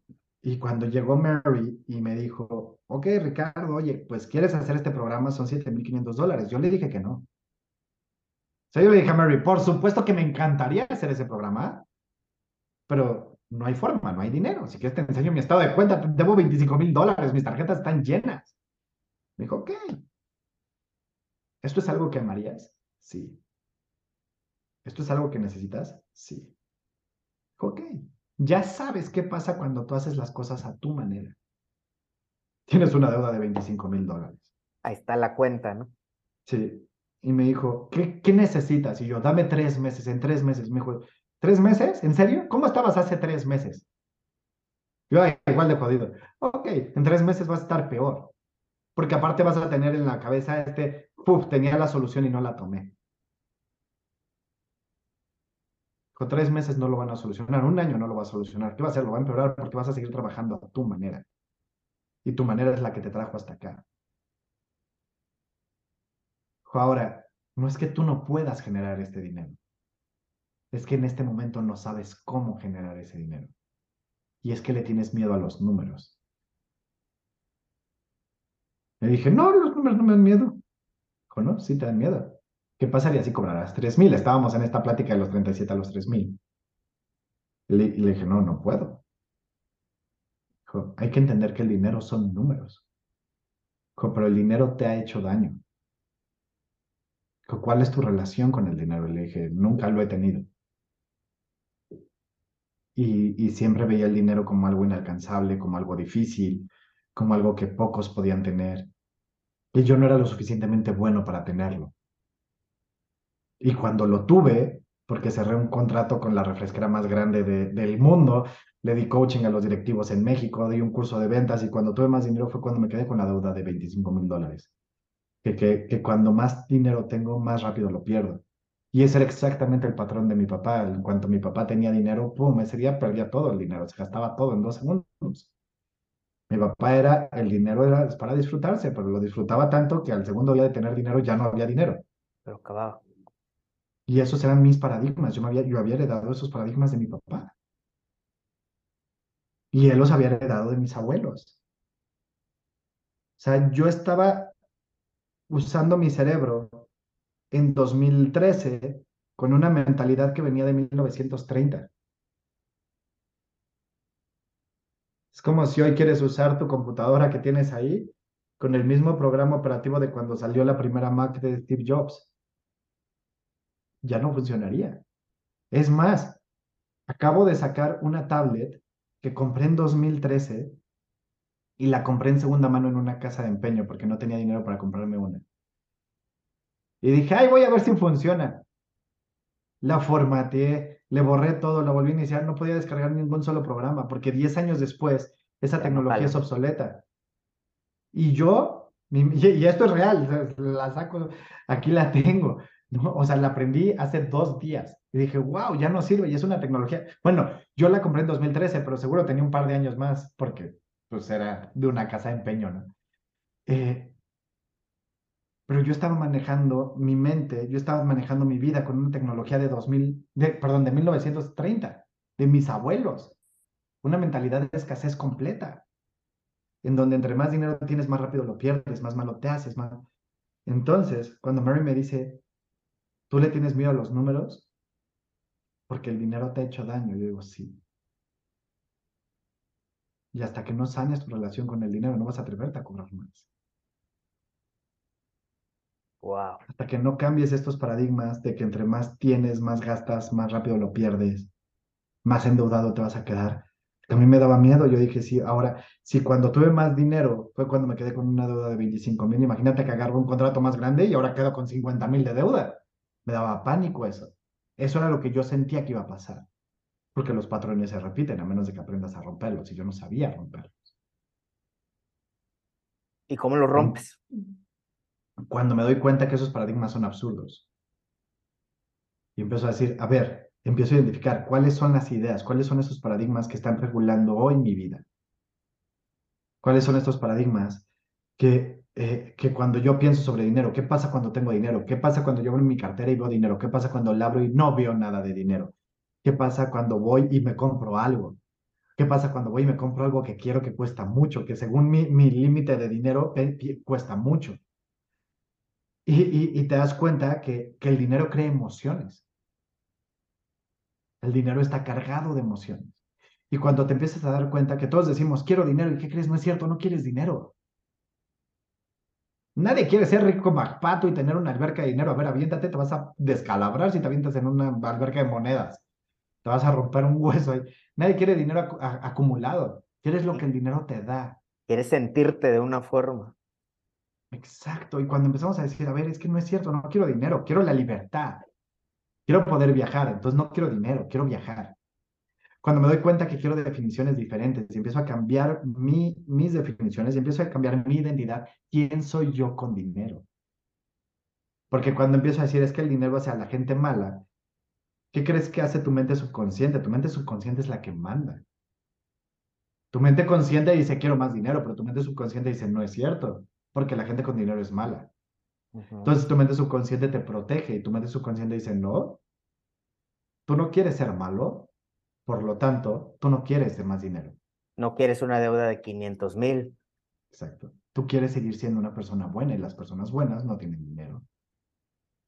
Y cuando llegó Mary y me dijo, ok, Ricardo, oye, pues quieres hacer este programa, son 7.500 dólares. Yo le dije que no. O sea, yo le dije a Mary, por supuesto que me encantaría hacer ese programa, pero no hay forma, no hay dinero. Si quieres te enseño mi estado de cuenta, debo 25 mil dólares, mis tarjetas están llenas. Me dijo, ok. ¿Esto es algo que amarías? Sí. ¿Esto es algo que necesitas? Sí. Ok ya sabes qué pasa cuando tú haces las cosas a tu manera. Tienes una deuda de 25 mil dólares. Ahí está la cuenta, ¿no? Sí. Y me dijo, ¿qué, ¿qué necesitas? Y yo, dame tres meses, en tres meses. Me dijo, ¿tres meses? ¿En serio? ¿Cómo estabas hace tres meses? Yo, igual de jodido. Ok, en tres meses vas a estar peor. Porque aparte vas a tener en la cabeza este, Puf, tenía la solución y no la tomé. Con tres meses no lo van a solucionar, un año no lo va a solucionar. ¿Qué va a hacer? Lo va a empeorar porque vas a seguir trabajando a tu manera. Y tu manera es la que te trajo hasta acá. Ahora, no es que tú no puedas generar este dinero. Es que en este momento no sabes cómo generar ese dinero. Y es que le tienes miedo a los números. Le dije, no, los números no me dan miedo. Dijo, no, sí te dan miedo. ¿Qué pasaría si cobrarás 3.000? Estábamos en esta plática de los 37 a los 3.000. Y le, dije, no, no puedo. Hay que entender que el dinero son números. Pero el dinero te ha hecho daño. ¿cuál es tu relación con el dinero? Le dije, nunca lo he tenido. Y, y siempre veía el dinero como algo inalcanzable, como algo difícil, como algo que pocos podían tener. Y yo no era lo suficientemente bueno para tenerlo. Y cuando lo tuve, porque cerré un contrato con la refresquera más grande de, del mundo, le di coaching a los directivos en México, di un curso de ventas y cuando tuve más dinero fue cuando me quedé con la deuda de 25 mil dólares. Que, que, que cuando más dinero tengo, más rápido lo pierdo. Y ese era exactamente el patrón de mi papá. En cuanto mi papá tenía dinero, pum, ese día perdía todo el dinero, se gastaba todo en dos segundos. Mi papá era, el dinero era para disfrutarse, pero lo disfrutaba tanto que al segundo día de tener dinero ya no había dinero. Pero acababa. Y esos eran mis paradigmas. Yo, me había, yo había heredado esos paradigmas de mi papá. Y él los había heredado de mis abuelos. O sea, yo estaba usando mi cerebro en 2013 con una mentalidad que venía de 1930. Es como si hoy quieres usar tu computadora que tienes ahí con el mismo programa operativo de cuando salió la primera Mac de Steve Jobs. Ya no funcionaría. Es más, acabo de sacar una tablet que compré en 2013 y la compré en segunda mano en una casa de empeño porque no tenía dinero para comprarme una. Y dije, ay, voy a ver si funciona. La formateé, le borré todo, la volví a iniciar, no podía descargar ningún solo programa, porque 10 años después esa tecnología es obsoleta. Y yo, y esto es real, la saco, aquí la tengo, ¿no? O sea, la aprendí hace dos días. Y dije, wow, ya no sirve y es una tecnología. Bueno, yo la compré en 2013, pero seguro tenía un par de años más porque pues era de una casa de empeño, ¿no? Eh, pero yo estaba manejando mi mente, yo estaba manejando mi vida con una tecnología de 2000, de, perdón, de 1930, de mis abuelos, una mentalidad de escasez completa, en donde entre más dinero tienes, más rápido lo pierdes, más malo te haces, más... Entonces, cuando Mary me dice, ¿tú le tienes miedo a los números? Porque el dinero te ha hecho daño, yo digo, sí. Y hasta que no sanes tu relación con el dinero, no vas a atreverte a cobrar más. Wow. Hasta que no cambies estos paradigmas de que entre más tienes, más gastas, más rápido lo pierdes, más endeudado te vas a quedar. A mí me daba miedo, yo dije, sí, ahora, si cuando tuve más dinero fue cuando me quedé con una deuda de 25 mil, imagínate que agarro un contrato más grande y ahora quedo con 50 mil de deuda. Me daba pánico eso. Eso era lo que yo sentía que iba a pasar. Porque los patrones se repiten a menos de que aprendas a romperlos y yo no sabía romperlos. ¿Y cómo lo rompes? cuando me doy cuenta que esos paradigmas son absurdos. Y empiezo a decir, a ver, empiezo a identificar cuáles son las ideas, cuáles son esos paradigmas que están regulando hoy mi vida. ¿Cuáles son estos paradigmas que, eh, que cuando yo pienso sobre dinero, qué pasa cuando tengo dinero? ¿Qué pasa cuando yo abro mi cartera y veo dinero? ¿Qué pasa cuando la abro y no veo nada de dinero? ¿Qué pasa cuando voy y me compro algo? ¿Qué pasa cuando voy y me compro algo que quiero que cuesta mucho, que según mi, mi límite de dinero eh, cuesta mucho? Y, te das cuenta que, que el dinero crea emociones. El dinero está cargado de emociones. Y cuando te empiezas a dar cuenta que todos decimos, quiero dinero, ¿y qué crees? No es cierto, no quieres dinero. Nadie quiere ser rico como Pato y tener una alberca de dinero. A ver, aviéntate, te vas a descalabrar si te avientas en una alberca de monedas. Te vas a romper un hueso. Ahí. Nadie quiere dinero acumulado. Quieres lo que el dinero te da. Quieres sentirte de una forma. Exacto, y cuando empezamos a decir, a ver, es que no es cierto, no quiero dinero, quiero la libertad, quiero poder viajar, entonces no quiero dinero, quiero viajar. Cuando me doy cuenta que quiero definiciones diferentes y empiezo a cambiar mi, mis definiciones y empiezo a cambiar mi identidad, ¿quién soy yo con dinero? Porque cuando empiezo a decir es que el dinero hacia la gente mala, ¿qué crees que hace tu mente subconsciente? Tu mente subconsciente es la que manda. Tu mente consciente dice quiero más dinero, pero tu mente subconsciente dice no es cierto, porque la gente con dinero es mala. Entonces tu mente subconsciente te protege y tu mente subconsciente dice no, tú no quieres ser malo, por lo tanto, tú no quieres de más dinero. No quieres una deuda de 500 mil. Exacto. Tú quieres seguir siendo una persona buena y las personas buenas no tienen dinero.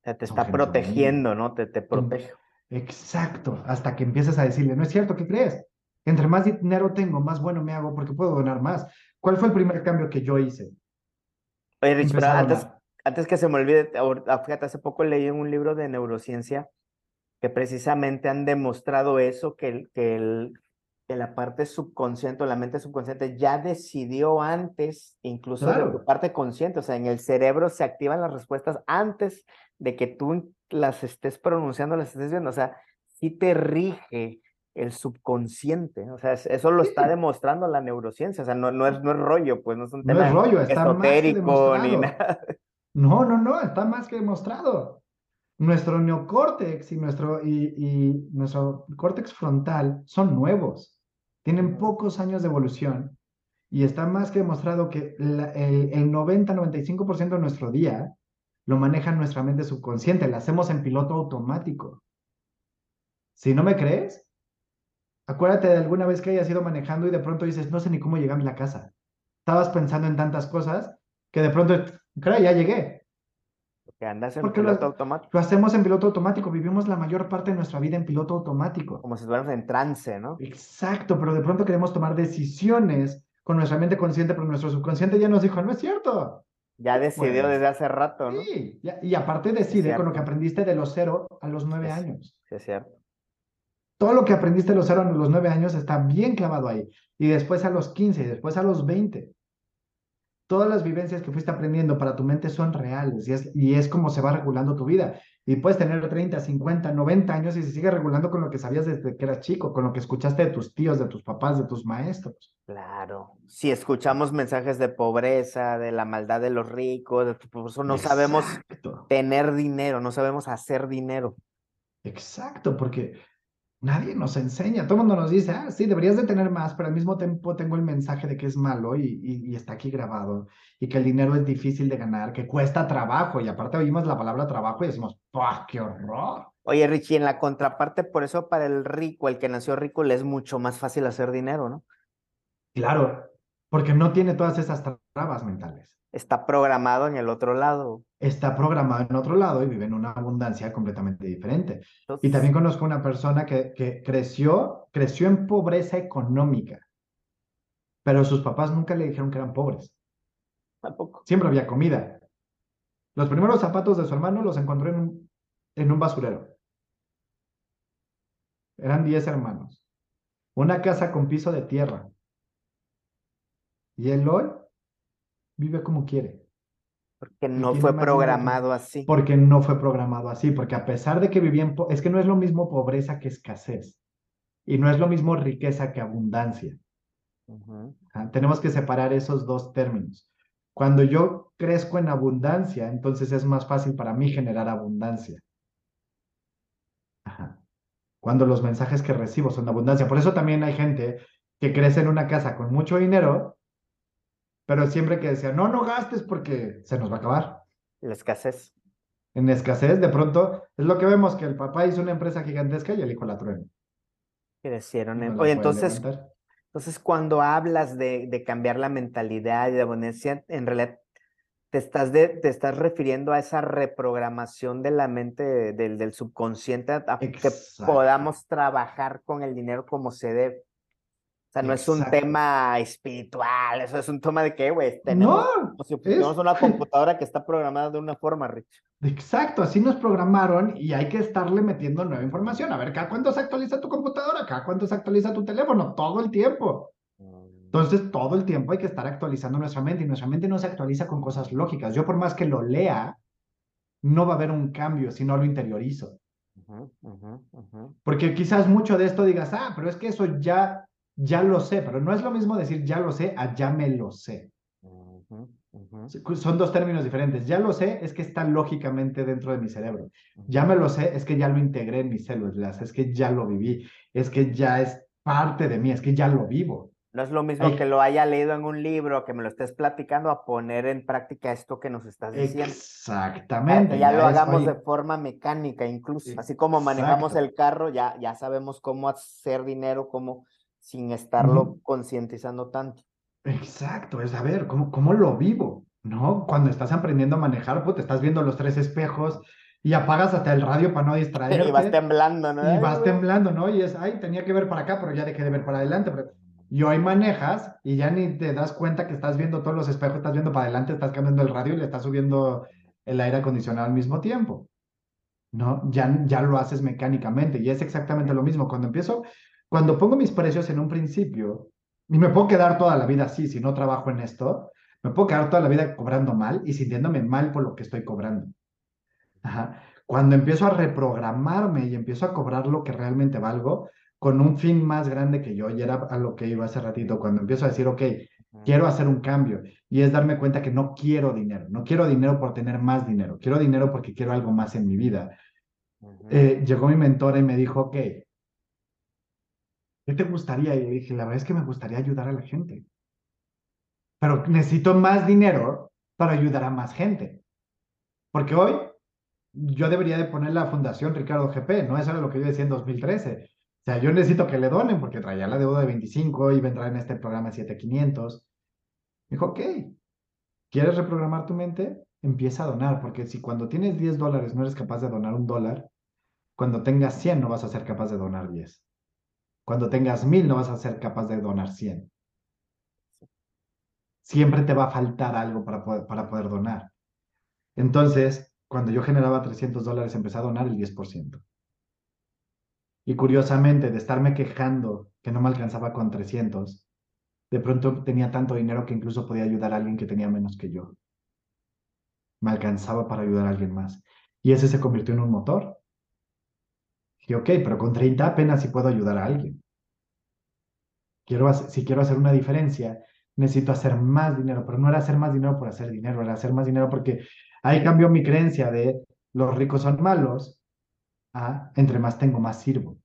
te está protegiendo, ¿no? Te, te protege. Exacto. Hasta que empiezas a decirle, no es cierto, ¿qué crees? Entre más dinero tengo, más bueno me hago porque puedo donar más. ¿Cuál fue el primer cambio que yo hice? Oye, Rich, pero antes, antes que se me olvide, fíjate, hace poco leí un libro de neurociencia que precisamente han demostrado eso, que, el, que, el, que la parte subconsciente o la mente subconsciente ya decidió antes, incluso de tu parte consciente, o sea, en el cerebro se activan las respuestas antes de que tú las estés pronunciando, las estés viendo, o sea, sí te rige el subconsciente, o sea, eso lo está demostrando la neurociencia, o sea, no, no, es, no es rollo, pues no es un tema rollo, esotérico ni nada. No, no, no, está más que demostrado. Nuestro neocórtex y nuestro, y, y nuestro córtex frontal son nuevos, tienen pocos años de evolución y está más que demostrado que el, el 90-95% de nuestro día lo maneja nuestra mente subconsciente, lo hacemos en piloto automático. Si no me crees, acuérdate de alguna vez que hayas ido manejando y de pronto dices, no sé ni cómo llegar a la casa. Estabas pensando en tantas cosas que de pronto, claro, ya llegué. Porque andas en piloto automático. Lo hacemos en piloto automático, vivimos la mayor parte de nuestra vida en piloto automático. Como si estuviéramos en trance, ¿no? Exacto, pero de pronto queremos tomar decisiones con nuestra mente consciente, pero nuestro subconsciente ya nos dijo, no es cierto. Ya decidió desde hace rato, ¿no? Sí, y aparte decide con lo que aprendiste de los cero a los nueve años. Sí, es cierto. Todo lo que aprendiste de los cero a los nueve años está bien clavado ahí. Y después a los quince, y después a los veinte todas las vivencias que fuiste aprendiendo para tu mente son reales y es, y es como se va regulando tu vida. Y puedes tener 30, 50, 90 años y se sigue regulando con lo que sabías desde que eras chico, con lo que escuchaste de tus tíos, de tus papás, de tus maestros. Claro. Si escuchamos mensajes de pobreza, de la maldad de los ricos, por eso no sabemos tener dinero, no sabemos hacer dinero. Exacto, porque Nadie nos enseña, todo el mundo nos dice, ah, sí, deberías de tener más, pero al mismo tiempo tengo el mensaje de que es malo y, y, está aquí grabado, y que el dinero es difícil de ganar, que cuesta trabajo, y aparte oímos la palabra trabajo y decimos, ¡pah, qué horror! Oye, Richie, en la contraparte, por eso para el rico, el que nació rico, le es mucho más fácil hacer dinero, ¿no? Claro, porque no tiene todas esas trabas mentales está programado en el otro lado. Está programado en otro lado y vive en una abundancia completamente diferente. Y también conozco una persona que, que creció, creció en pobreza económica, pero sus papás nunca le dijeron que eran pobres. Tampoco. Siempre había comida. Los primeros zapatos de su hermano los encontró en un, en un basurero. Eran diez hermanos. Una casa con piso de tierra. Y él hoy vive como quiere. Porque no fue programado así. Porque no fue programado así, porque a pesar de que vivían, es que no es lo mismo pobreza que escasez, y no es lo mismo riqueza que abundancia. Tenemos que separar esos dos términos. Cuando yo crezco en abundancia, entonces es más fácil para mí generar abundancia. Cuando los mensajes que recibo son de abundancia. Por eso también hay gente que crece en una casa con mucho dinero pero siempre que decía, no, no gastes porque se nos va a acabar. La escasez. En escasez, de pronto, es lo que vemos, que el papá hizo una empresa gigantesca y el hijo la truena. Crecieron. En... Oye, entonces, entonces cuando hablas de, de, cambiar la mentalidad y de abundancia, en realidad te estás, de, te estás refiriendo a esa reprogramación de la mente del, del subconsciente, a que podamos trabajar con el dinero como se debe. O sea, no es un tema espiritual, eso es un tema de que, güey, tenemos, tenemos una computadora que está programada de una forma, Rich. Exacto, así nos programaron y hay que estarle metiendo nueva información. A ver, ¿cada cuánto se actualiza tu computadora? ¿Cada cuánto se actualiza tu teléfono? Todo el tiempo. Mm. Entonces, todo el tiempo hay que estar actualizando nuestra mente y nuestra mente no se actualiza con cosas lógicas. Yo por más que lo lea, no va a haber un cambio si no lo interiorizo. Porque quizás mucho de esto digas, ah, pero es que eso ya ya lo sé, pero no es lo mismo decir ya lo sé a ya me lo sé. Son dos términos diferentes. Ya lo sé, es que está lógicamente dentro de mi cerebro. Ya me lo sé, es que ya lo integré en mis células, es que ya lo viví, es que ya es parte de mí, es que ya lo vivo. No es lo mismo que lo haya leído en un libro, que me lo estés platicando, a poner en práctica esto que nos estás diciendo. Exactamente. Que ya, lo hagamos de forma mecánica, incluso. Así como manejamos el carro, ya, ya sabemos cómo hacer dinero, cómo sin estarlo concientizando tanto. Exacto, es a ver, ¿cómo, ¿cómo lo vivo? ¿No? Cuando estás aprendiendo a manejar, pues te estás viendo los tres espejos y apagas hasta el radio para no distraerte. Y vas temblando, ¿no? Y vas temblando, ¿no? Y es, ay, tenía que ver para acá, pero ya dejé de ver para adelante. Pero y hoy manejas y ya ni te das cuenta que estás viendo todos los espejos, estás viendo para adelante, estás cambiando el radio y le estás subiendo el aire acondicionado al mismo tiempo. ¿No? Ya, ya lo haces mecánicamente y es exactamente lo mismo. Cuando empiezo, cuando pongo mis precios en un principio, y me puedo quedar toda la vida así si no trabajo en esto, me puedo quedar toda la vida cobrando mal y sintiéndome mal por lo que estoy cobrando. Cuando empiezo a reprogramarme y empiezo a cobrar lo que realmente valgo, con un fin más grande que yo, y era a lo que iba hace ratito, cuando empiezo a decir, ok, quiero hacer un cambio, y es darme cuenta que no quiero dinero, no quiero dinero por tener más dinero, quiero dinero porque quiero algo más en mi vida. Eh, llegó mi mentora y me dijo, ok, ¿qué te gustaría? Y le dije, la verdad es que me gustaría ayudar a la gente, pero necesito más dinero para ayudar a más gente, porque hoy yo debería de poner la fundación Ricardo GP, no eso era lo que yo decía en 2013 o sea, yo necesito que le donen porque traía la deuda de 25 y vendrá en este programa 7500. Dijo, ok, ¿quieres reprogramar tu mente? Empieza a donar, porque si cuando tienes 10 dólares no eres capaz de donar un dólar, cuando tengas 100 no vas a ser capaz de donar 10. Cuando tengas 1000 no vas a ser capaz de donar 100. Siempre te va a faltar algo para poder, para poder donar. Entonces, cuando yo generaba 300 dólares, empecé a donar el 10%. Y curiosamente, de estarme quejando que no me alcanzaba con 300, de pronto tenía tanto dinero que incluso podía ayudar a alguien que tenía menos que yo. Me alcanzaba para ayudar a alguien más. Y ese se convirtió en un motor. Dije, ok, pero con 30 apenas si puedo ayudar a alguien. Quiero, si quiero hacer una diferencia, necesito hacer más dinero, pero no era hacer más dinero por hacer dinero, era hacer más dinero porque ahí cambió mi creencia de los ricos son malos entre más tengo, más sirvo.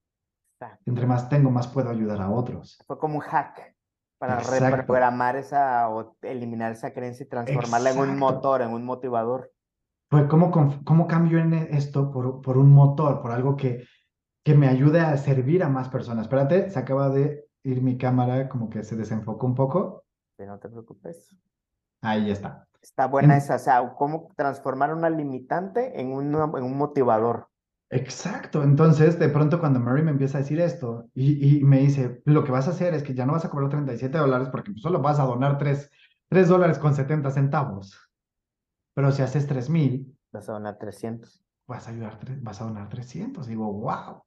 Entre más tengo, más puedo ayudar a otros. Fue como un hack para reprogramar esa o eliminar esa creencia y transformarla en un motor, en un motivador. Fue como, cómo cambio en esto por, por un motor, por algo que, que me ayude a servir a más personas. Espérate, se acaba de ir mi cámara, como que se desenfocó un poco. no te preocupes. Ahí está. Está buena esa, o sea, cómo transformar una limitante en un, en un motivador. Exacto, entonces de pronto cuando Mary me empieza a decir esto y, me dice, lo que vas a hacer es que ya no vas a cobrar 37 dólares porque pues, solo vas a donar 3, 3 dólares con 70 centavos, pero si haces 3 mil, vas a donar 300. Vas a, ayudar, vas a donar 300. Y digo, wow.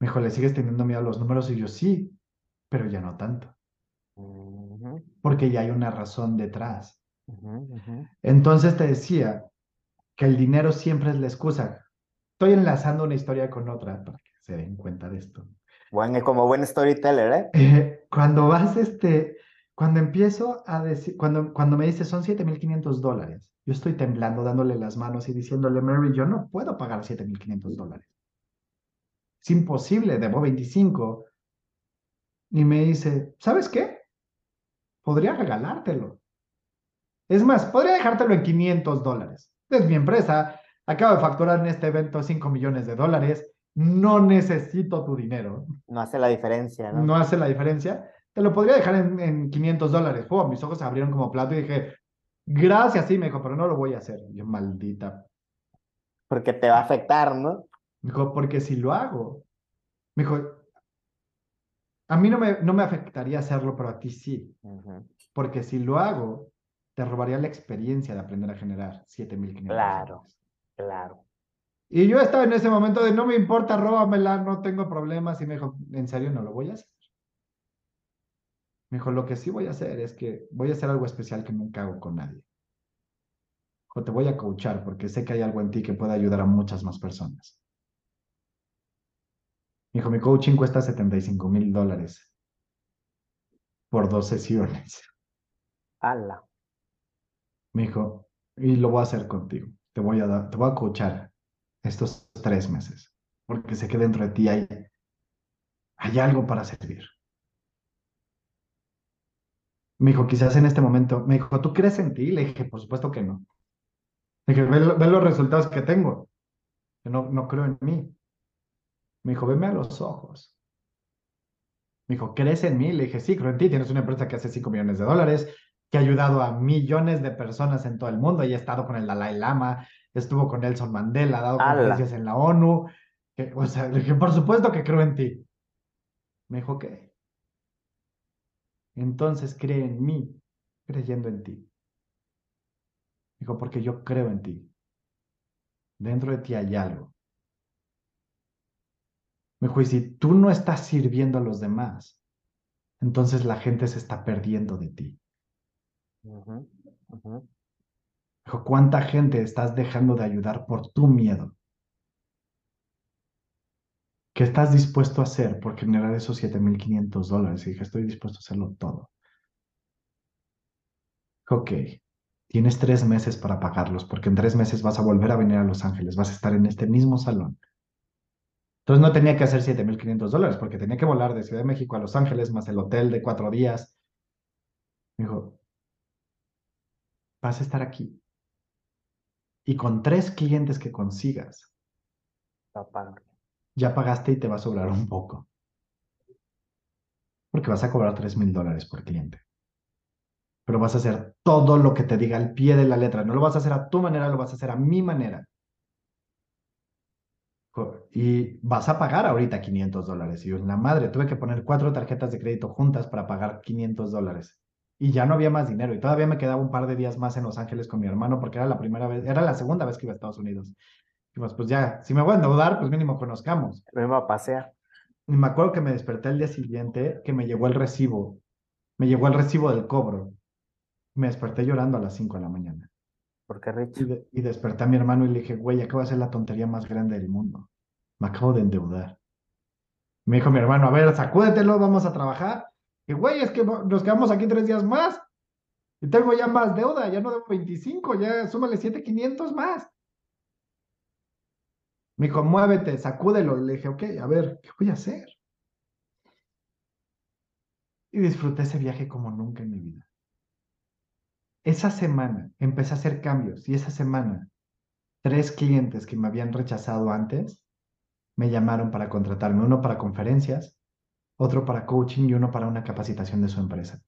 Me dijo, ¿le sigues teniendo miedo a los números? Y yo sí, pero ya no tanto. Porque ya hay una razón detrás. Entonces te decía que el dinero siempre es la excusa estoy enlazando una historia con otra para que se den cuenta de esto. Bueno, como buen storyteller, ¿eh? ¿eh? cuando vas, este, cuando empiezo a decir, cuando, cuando me dice son 7.500 dólares, yo estoy temblando, dándole las manos y diciéndole, Mary, yo no puedo pagar 7.500 dólares. Es imposible, debo 25. Y me dice, ¿sabes qué? Podría regalártelo. Es más, podría dejártelo en 500 dólares. Es mi empresa, acabo de facturar en este evento 5 millones de dólares, no necesito tu dinero. No hace la diferencia, ¿no? No hace la diferencia. Te lo podría dejar en, en 500 dólares. Oh, mis ojos se abrieron como plato y dije, gracias, sí, me dijo, pero no lo voy a hacer. Yo, maldita. Porque te va a afectar, ¿no? Me dijo, porque si lo hago. Me dijo, a mí no me, no me afectaría hacerlo, pero a ti sí. Porque si lo hago, te robaría la experiencia de aprender a generar 7.500. Claro. Claro. Y yo estaba en ese momento de no me importa, róbamela, no tengo problemas. Y me dijo, ¿en serio no lo voy a hacer? Me dijo, lo que sí voy a hacer es que voy a hacer algo especial que nunca hago con nadie. O te voy a coachar porque sé que hay algo en ti que puede ayudar a muchas más personas. Me dijo, mi coaching cuesta 75 mil dólares por dos sesiones. Ala. Me dijo, y lo voy a hacer contigo. Te voy a dar, te voy a coachar estos tres meses, porque sé que dentro de ti hay, hay algo para servir. Me dijo, quizás en este momento, me dijo, ¿tú crees en ti? Le dije, por supuesto que no. Le dije, ve, ve los resultados que tengo. No, no creo en mí. Me dijo, veme a los ojos. Me dijo, ¿crees en mí? Le dije, sí, creo en ti. Tienes una empresa que hace 5 millones de dólares, que ha ayudado a millones de personas en todo el mundo. Y ha estado con el Dalai Lama, estuvo con Nelson Mandela, ha dado conferencias en la ONU. Que, o sea, le dije, por supuesto que creo en ti. Me dijo, ¿qué? Entonces cree en mí, creyendo en ti. Dijo, porque yo creo en ti. Dentro de ti hay algo. Me dijo, y si tú no estás sirviendo a los demás, entonces la gente se está perdiendo de ti. Dijo, ¿cuánta gente estás dejando de ayudar por tu miedo? ¿Qué estás dispuesto a hacer por generar esos 7,500 dólares? Y dije, estoy dispuesto a hacerlo todo. Dijo, Ok, tienes tres meses para pagarlos, porque en tres meses vas a volver a venir a Los Ángeles, vas a estar en este mismo salón. Entonces no tenía que hacer 7,500 dólares, porque tenía que volar de Ciudad de México a Los Ángeles, más el hotel de cuatro días. Me dijo, vas a estar aquí. Y con tres clientes que consigas, ya pagaste y te va a sobrar un poco. Porque vas a cobrar tres mil dólares por cliente. Pero vas a hacer todo lo que te diga al pie de la letra. No lo vas a hacer a tu manera, lo vas a hacer a mi manera. Y vas a pagar ahorita 500 dólares. Y yo, la madre, tuve que poner cuatro tarjetas de crédito juntas para pagar 500 dólares. Y ya no había más dinero. Y todavía me quedaba un par de días más en Los Ángeles con mi hermano porque era la primera vez, era la segunda vez que iba a Estados Unidos. Dijimos, pues ya, si me voy a endeudar, pues mínimo conozcamos. Me iba a pasear. Y me acuerdo que me desperté el día siguiente, que me llegó el recibo, me llegó el recibo del cobro. Me desperté llorando a las 5 de la mañana. Porque. Y, de- y desperté a mi hermano y le dije, güey, acabo de hacer la tontería más grande del mundo. Me acabo de endeudar. Me dijo mi hermano, a ver, sacúdetelo, vamos a trabajar. Y güey, es que no- nos quedamos aquí tres días más. Y tengo ya más deuda, ya no debo 25, ya súmale 7,500 más. Me dijo, muévete, sacúdelo. Le dije, ok, a ver, ¿qué voy a hacer? Y disfruté ese viaje como nunca en mi vida. Esa semana empecé a hacer cambios y esa semana tres clientes que me habían rechazado antes me llamaron para contratarme, uno para conferencias, otro para coaching y uno para una capacitación de su empresa.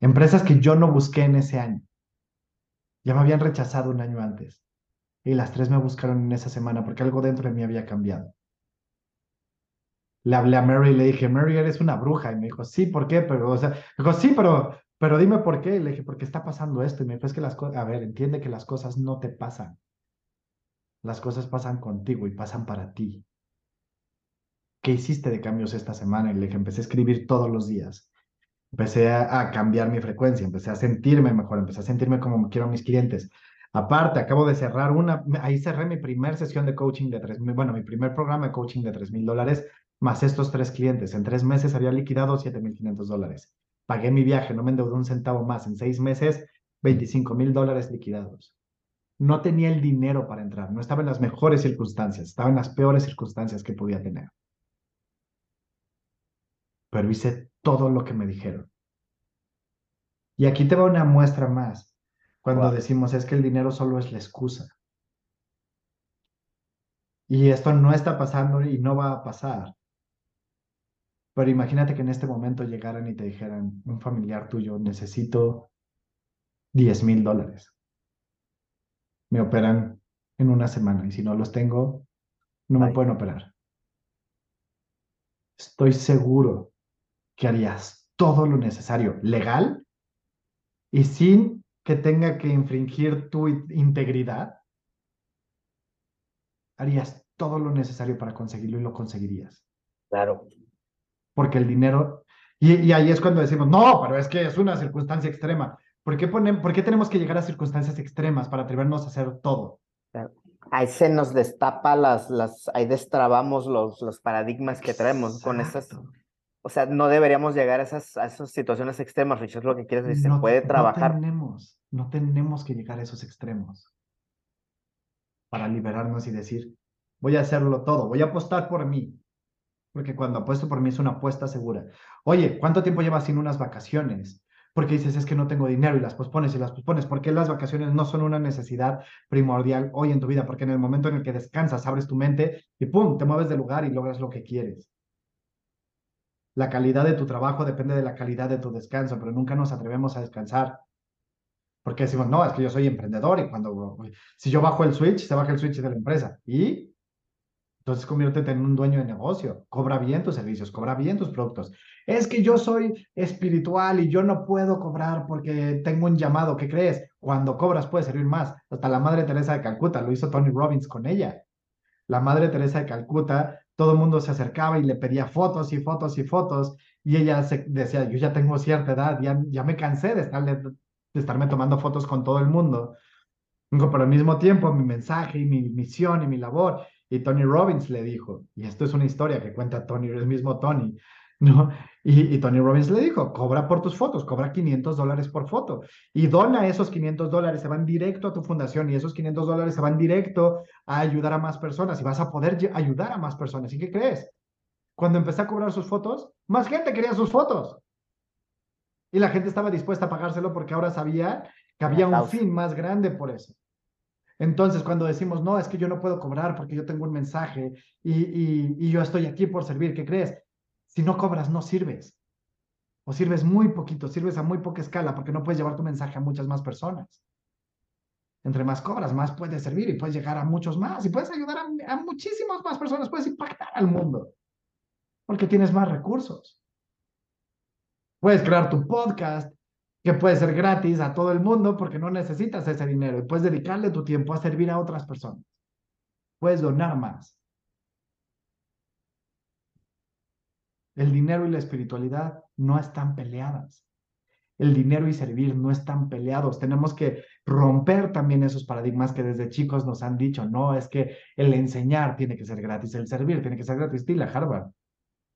Empresas que yo no busqué en ese año. Ya me habían rechazado un año antes. Y las tres me buscaron en esa semana porque algo dentro de mí había cambiado. Le hablé a Mary y le dije, Mary, eres una bruja. Y me dijo, sí, ¿por qué? Pero, o sea, dijo, sí, pero, pero dime por qué. Le dije, porque está pasando esto. Y me dijo, es que las cosas, a ver, entiende que las cosas no te pasan. Las cosas pasan contigo y pasan para ti. ¿Qué hiciste de cambios esta semana? Y le dije, empecé a escribir todos los días. Empecé a, a cambiar mi frecuencia, empecé a sentirme mejor, empecé a sentirme como quiero a mis clientes. Aparte, acabo de cerrar una, ahí cerré mi primer sesión de coaching de tres bueno, mi primer programa de coaching de tres mil dólares, más estos tres clientes. En tres meses había liquidado siete mil quinientos dólares. Pagué mi viaje, no me endeudé un centavo más. En seis meses, 25 mil dólares liquidados. No tenía el dinero para entrar, no estaba en las mejores circunstancias, estaba en las peores circunstancias que podía tener. Pero hice todo lo que me dijeron. Y aquí te va una muestra más cuando Wow. decimos es que el dinero solo es la excusa. Y esto no está pasando y no va a pasar. Pero imagínate que en este momento llegaran y te dijeran, un familiar tuyo, necesito 10 mil dólares. Me operan en una semana y si no los tengo, no me pueden operar. Estoy seguro que harías todo lo necesario, legal y sin que tenga que infringir tu in- integridad. Harías todo lo necesario para conseguirlo y lo conseguirías. Claro. Porque el dinero, y, y ahí es cuando decimos, no, pero es que es una circunstancia extrema. ¿Por qué, ponen, ¿Por qué tenemos que llegar a circunstancias extremas para atrevernos a hacer todo? Ahí se nos destapa las, las, ahí destrabamos los, los paradigmas que traemos con esas. Exacto. O sea, no deberíamos llegar a esas, a esas situaciones extremas, Richard, lo que quieres decir, se puede trabajar. No tenemos, no tenemos que llegar a esos extremos para liberarnos y decir, voy a hacerlo todo, voy a apostar por mí, porque cuando apuesto por mí es una apuesta segura. Oye, ¿cuánto tiempo llevas sin unas vacaciones? Porque dices, es que no tengo dinero y las pospones y las pospones. porque las vacaciones no son una necesidad primordial hoy en tu vida? Porque en el momento en el que descansas, abres tu mente y ¡pum! te mueves de lugar y logras lo que quieres. La calidad de tu trabajo depende de la calidad de tu descanso, pero nunca nos atrevemos a descansar. Porque decimos, no, es que yo soy emprendedor y cuando, si yo bajo el switch, se baja el switch de la empresa. ¿Y? Entonces conviértete en un dueño de negocio, cobra bien tus servicios, cobra bien tus productos. Es que yo soy espiritual y yo no puedo cobrar porque tengo un llamado. ¿Qué crees? Cuando cobras puede servir más. Hasta la Madre Teresa de Calcuta lo hizo Tony Robbins con ella. La Madre Teresa de Calcuta, todo el mundo se acercaba y le pedía fotos y fotos y fotos y ella se decía, yo ya tengo cierta edad, ya, ya me cansé de, de estarme tomando fotos con todo el mundo. Pero al mismo tiempo mi mensaje y mi misión y mi labor y Tony Robbins le dijo, y esto es una historia que cuenta Tony, el mismo Tony, ¿no? Y, Tony Robbins le dijo, cobra por tus fotos, cobra 500 dólares por foto y dona esos 500 dólares, se van directo a tu fundación y esos 500 dólares se van directo a ayudar a más personas y vas a poder ayudar a más personas. ¿Y qué crees? Cuando empecé a cobrar sus fotos, más gente quería sus fotos. Y la gente estaba dispuesta a pagárselo porque ahora sabía que había un fin más grande por eso. Entonces, cuando decimos, no, es que yo no puedo cobrar porque yo tengo un mensaje y, yo estoy aquí por servir, ¿qué crees? Si no cobras, no sirves. O sirves muy poquito, sirves a muy poca escala porque no puedes llevar tu mensaje a muchas más personas. Entre más cobras, más puedes servir y puedes llegar a muchos más y puedes ayudar a, a muchísimas más personas, puedes impactar al mundo porque tienes más recursos. Puedes crear tu podcast, que puede ser gratis a todo el mundo porque no necesitas ese dinero y puedes dedicarle tu tiempo a servir a otras personas. Puedes donar más. El dinero y la espiritualidad no están peleadas. El dinero y servir no están peleados. Tenemos que romper también esos paradigmas que desde chicos nos han dicho, no, es que el enseñar tiene que ser gratis, el servir tiene que ser gratis. Dile a Harvard,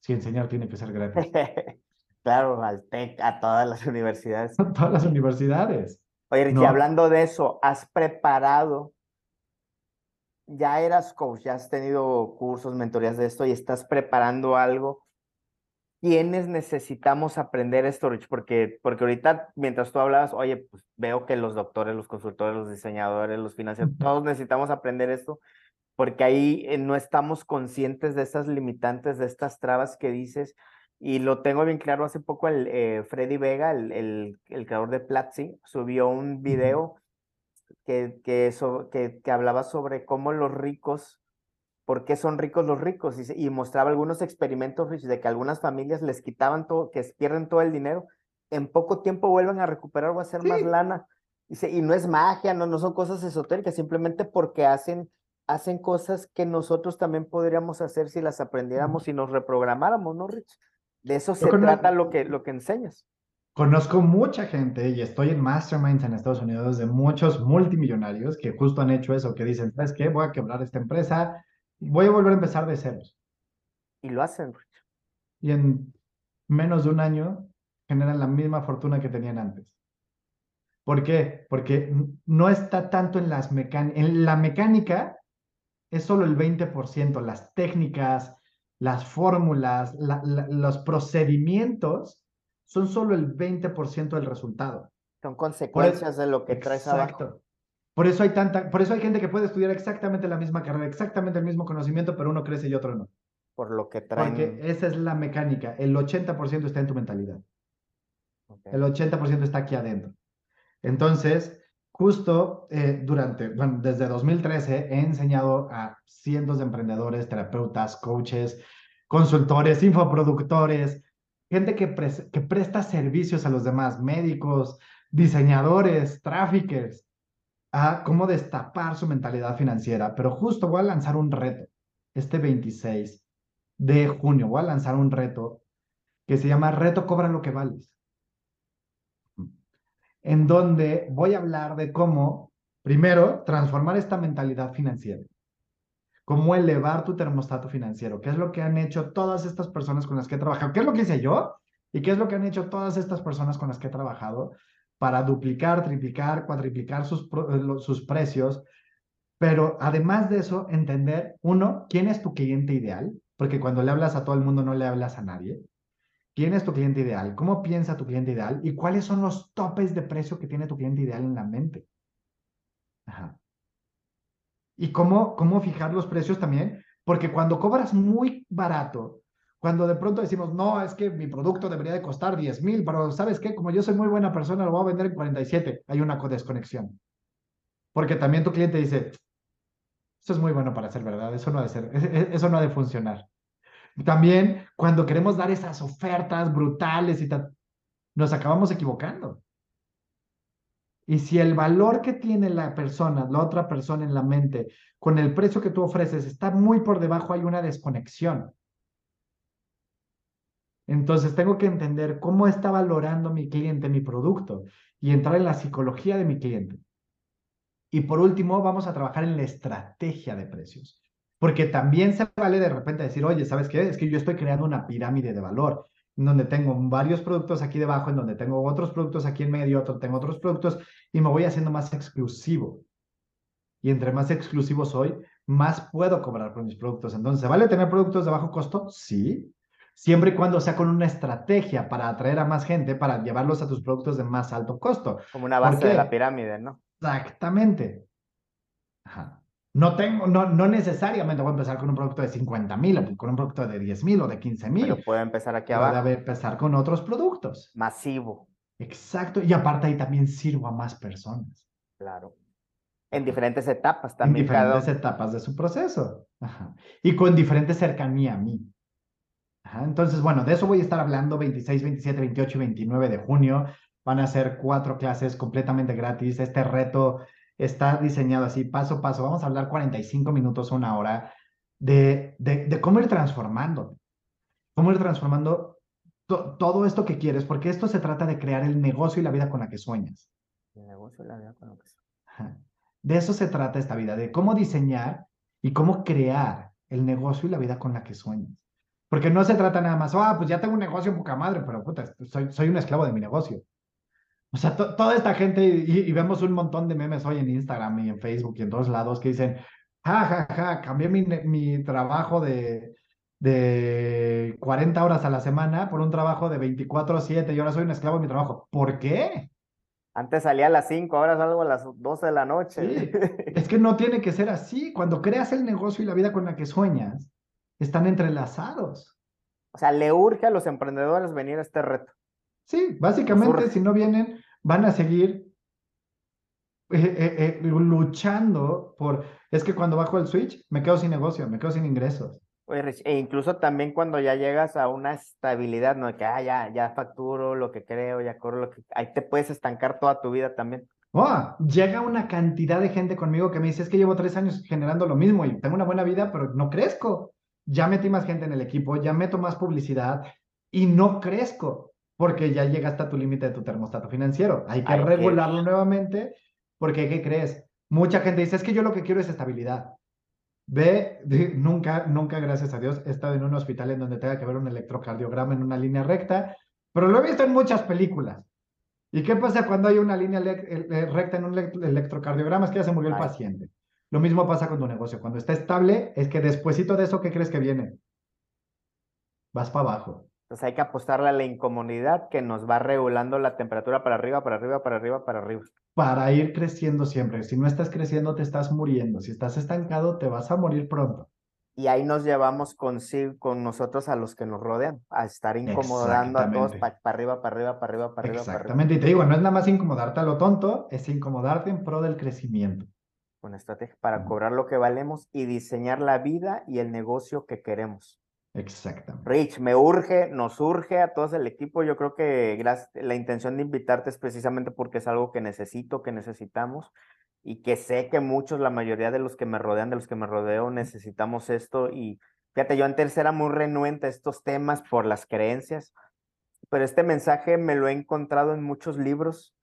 si enseñar tiene que ser gratis. Claro, al TEC, a todas las universidades. A todas las universidades. Oye, Richie, hablando de eso, ¿has preparado? Ya eras coach, ya has tenido cursos, mentorías de esto y estás preparando algo. ¿Quiénes necesitamos aprender esto, Rich? Porque, porque ahorita, mientras tú hablabas, oye, pues veo que los doctores, los consultores, los diseñadores, los financieros, todos necesitamos aprender esto, porque ahí eh, no estamos conscientes de esas limitantes, de estas trabas que dices y lo tengo bien claro, hace poco el eh, Freddy Vega, el, el, el, creador de Platzi, subió un video que, que, eso, que, que, hablaba sobre cómo los ricos, por qué son ricos los ricos, y, y mostraba algunos experimentos de que algunas familias les quitaban todo, que pierden todo el dinero, en poco tiempo vuelven a recuperar o a hacer más lana. Dice, y no es magia, no, no son cosas esotéricas, simplemente porque hacen, hacen cosas que nosotros también podríamos hacer si las aprendiéramos y nos reprogramáramos, ¿no, Rich? De eso se trata lo que, lo que enseñas. Conozco mucha gente y estoy en masterminds en Estados Unidos de muchos multimillonarios que justo han hecho eso, que dicen, ¿sabes qué? Voy a quebrar esta empresa, voy a volver a empezar de ceros. Y lo hacen. Y en menos de un año generan la misma fortuna que tenían antes. ¿Por qué? Porque no está tanto en las mecánicas, en la mecánica es solo el 20%, las técnicas, las fórmulas, los procedimientos son solo el 20% del resultado. Son consecuencias de lo que traes abajo. Por eso hay tanta, por eso hay gente que puede estudiar exactamente la misma carrera, exactamente el mismo conocimiento, pero uno crece y otro no. Por lo que traen. Porque esa es la mecánica. El 80% está en tu mentalidad. El 80% está aquí adentro. Entonces, justo eh, durante, bueno, desde 2013 he enseñado a cientos de emprendedores, terapeutas, coaches, consultores, infoproductores, gente que, que presta servicios a los demás, médicos, diseñadores, traffickers, a cómo destapar su mentalidad financiera. Pero justo voy a lanzar un reto este 26 de junio. Voy a lanzar un reto que se llama Reto Cobra lo que vales en donde voy a hablar de cómo, primero, transformar esta mentalidad financiera. cómo elevar tu termostato financiero, qué es lo que han hecho todas estas personas con las que he trabajado, qué es lo que hice yo y qué es lo que han hecho todas estas personas con las que he trabajado para duplicar, triplicar, cuadriplicar sus, eh, sus precios. Pero además de eso, entender, uno, quién es tu cliente ideal, porque cuando le hablas a todo el mundo no le hablas a nadie. ¿Quién es tu cliente ideal? ¿Cómo piensa tu cliente ideal? ¿Y cuáles son los topes de precio que tiene tu cliente ideal en la mente? Ajá. ¿Y cómo, cómo fijar los precios también? Porque cuando cobras muy barato, cuando de pronto decimos, no, es que mi producto debería de costar 10 mil, pero ¿sabes qué? Como yo soy muy buena persona, lo voy a vender en 47. Hay una desconexión. Porque también tu cliente dice, eso es muy bueno para ser verdad, eso no ha de ser, e, e, eso no ha de funcionar. También cuando queremos dar esas ofertas brutales y tal, nos acabamos equivocando. Y si el valor que tiene la persona, la otra persona en la mente, con el precio que tú ofreces está muy por debajo, hay una desconexión. Entonces tengo que entender cómo está valorando mi cliente mi producto y entrar en la psicología de mi cliente. Y por último, vamos a trabajar en la estrategia de precios. Porque también se vale de repente decir, oye, ¿sabes qué? Es que yo estoy creando una pirámide de valor en donde tengo varios productos aquí debajo, en donde tengo otros productos aquí en medio, otro, tengo otros productos y me voy haciendo más exclusivo. Y entre más exclusivo soy, más puedo cobrar por mis productos. Entonces, ¿vale tener productos de bajo costo? Sí. Siempre y cuando sea con una estrategia para atraer a más gente, para llevarlos a tus productos de más alto costo. Como una base de la pirámide, ¿no? Exactamente. Ajá. No tengo, no, no necesariamente voy a empezar con un producto de 50 mil, con un producto de 10 mil o de 15 mil. Pero puede empezar aquí abajo. Puede empezar con otros productos. Masivo. Exacto. Y aparte ahí también sirvo a más personas. Claro. En diferentes etapas también. En diferentes etapas de su proceso. Ajá. Y con diferente cercanía a mí. Ajá. Entonces, bueno, de eso voy a estar hablando 26, 27, 28 y 29 de junio. Van a ser cuatro clases completamente gratis. Este reto está diseñado así, paso a paso. Vamos a hablar 45 minutos, una hora, de, de, cómo ir transformando, cómo ir transformando todo esto que quieres, porque esto se trata de crear el negocio y la vida con la que sueñas. El negocio y la vida con la que sueñas. De eso se trata esta vida, de cómo diseñar y cómo crear el negocio y la vida con la que sueñas. Porque no se trata nada más, ah, pues ya tengo un negocio poca madre, pero puta, soy, soy un esclavo de mi negocio. O sea, toda esta gente, y, vemos un montón de memes hoy en Instagram y en Facebook y en todos lados que dicen, ja, ja, ja, cambié mi, mi trabajo de, de 40 horas a la semana por un trabajo de 24 7 y ahora soy un esclavo de mi trabajo. ¿Por qué? Antes salía a las 5, ahora salgo a las 12 de la noche. Sí. es que no tiene que ser así. Cuando creas el negocio y la vida con la que sueñas, están entrelazados. O sea, le urge a los emprendedores venir a este reto. Sí, básicamente si no vienen, van a seguir eh, eh, eh, luchando por, es que cuando bajo el switch me quedo sin negocio, me quedo sin ingresos. e incluso también cuando ya llegas a una estabilidad, ¿no? Que ah, ya, ya facturo lo que creo, ya corro lo que... Ahí te puedes estancar toda tu vida también. Oh, llega una cantidad de gente conmigo que me dice, es que llevo tres años generando lo mismo y tengo una buena vida, pero no crezco. Ya metí más gente en el equipo, ya meto más publicidad y no crezco porque ya llegaste a tu límite de tu termostato financiero. Hay que regularlo nuevamente porque, ¿qué crees? Mucha gente dice, es que yo lo que quiero es estabilidad. Ve, nunca, nunca, gracias a Dios, he estado en un hospital en donde tenga que ver un electrocardiograma en una línea recta, pero lo he visto en muchas películas. ¿Y qué pasa cuando hay una línea recta en un electrocardiograma? Es que ya se murió el paciente. Lo mismo pasa con tu negocio. Cuando está estable, es que despuésito de eso, ¿qué crees que viene? Vas para abajo. Entonces hay que apostarle a la incomodidad que nos va regulando la temperatura para arriba, para arriba, para arriba, para arriba. Para ir creciendo siempre. Si no estás creciendo, te estás muriendo. Si estás estancado, te vas a morir pronto. Y ahí nos llevamos con, con nosotros a los que nos rodean, a estar incomodando a todos para arriba, para arriba, para arriba, para arriba. Exactamente. Y te digo, no es nada más incomodarte a lo tonto, es incomodarte en pro del crecimiento. Con estrategia para cobrar lo que valemos y diseñar la vida y el negocio que queremos. Exactamente. Rich, me urge, nos urge a todos el equipo. Yo creo que la intención de invitarte es precisamente porque es algo que necesito, que necesitamos y que sé que muchos, la mayoría de los que me rodean, de los que me rodeo, necesitamos esto. Y fíjate, yo antes era muy renuente a estos temas por las creencias, pero este mensaje me lo he encontrado en muchos libros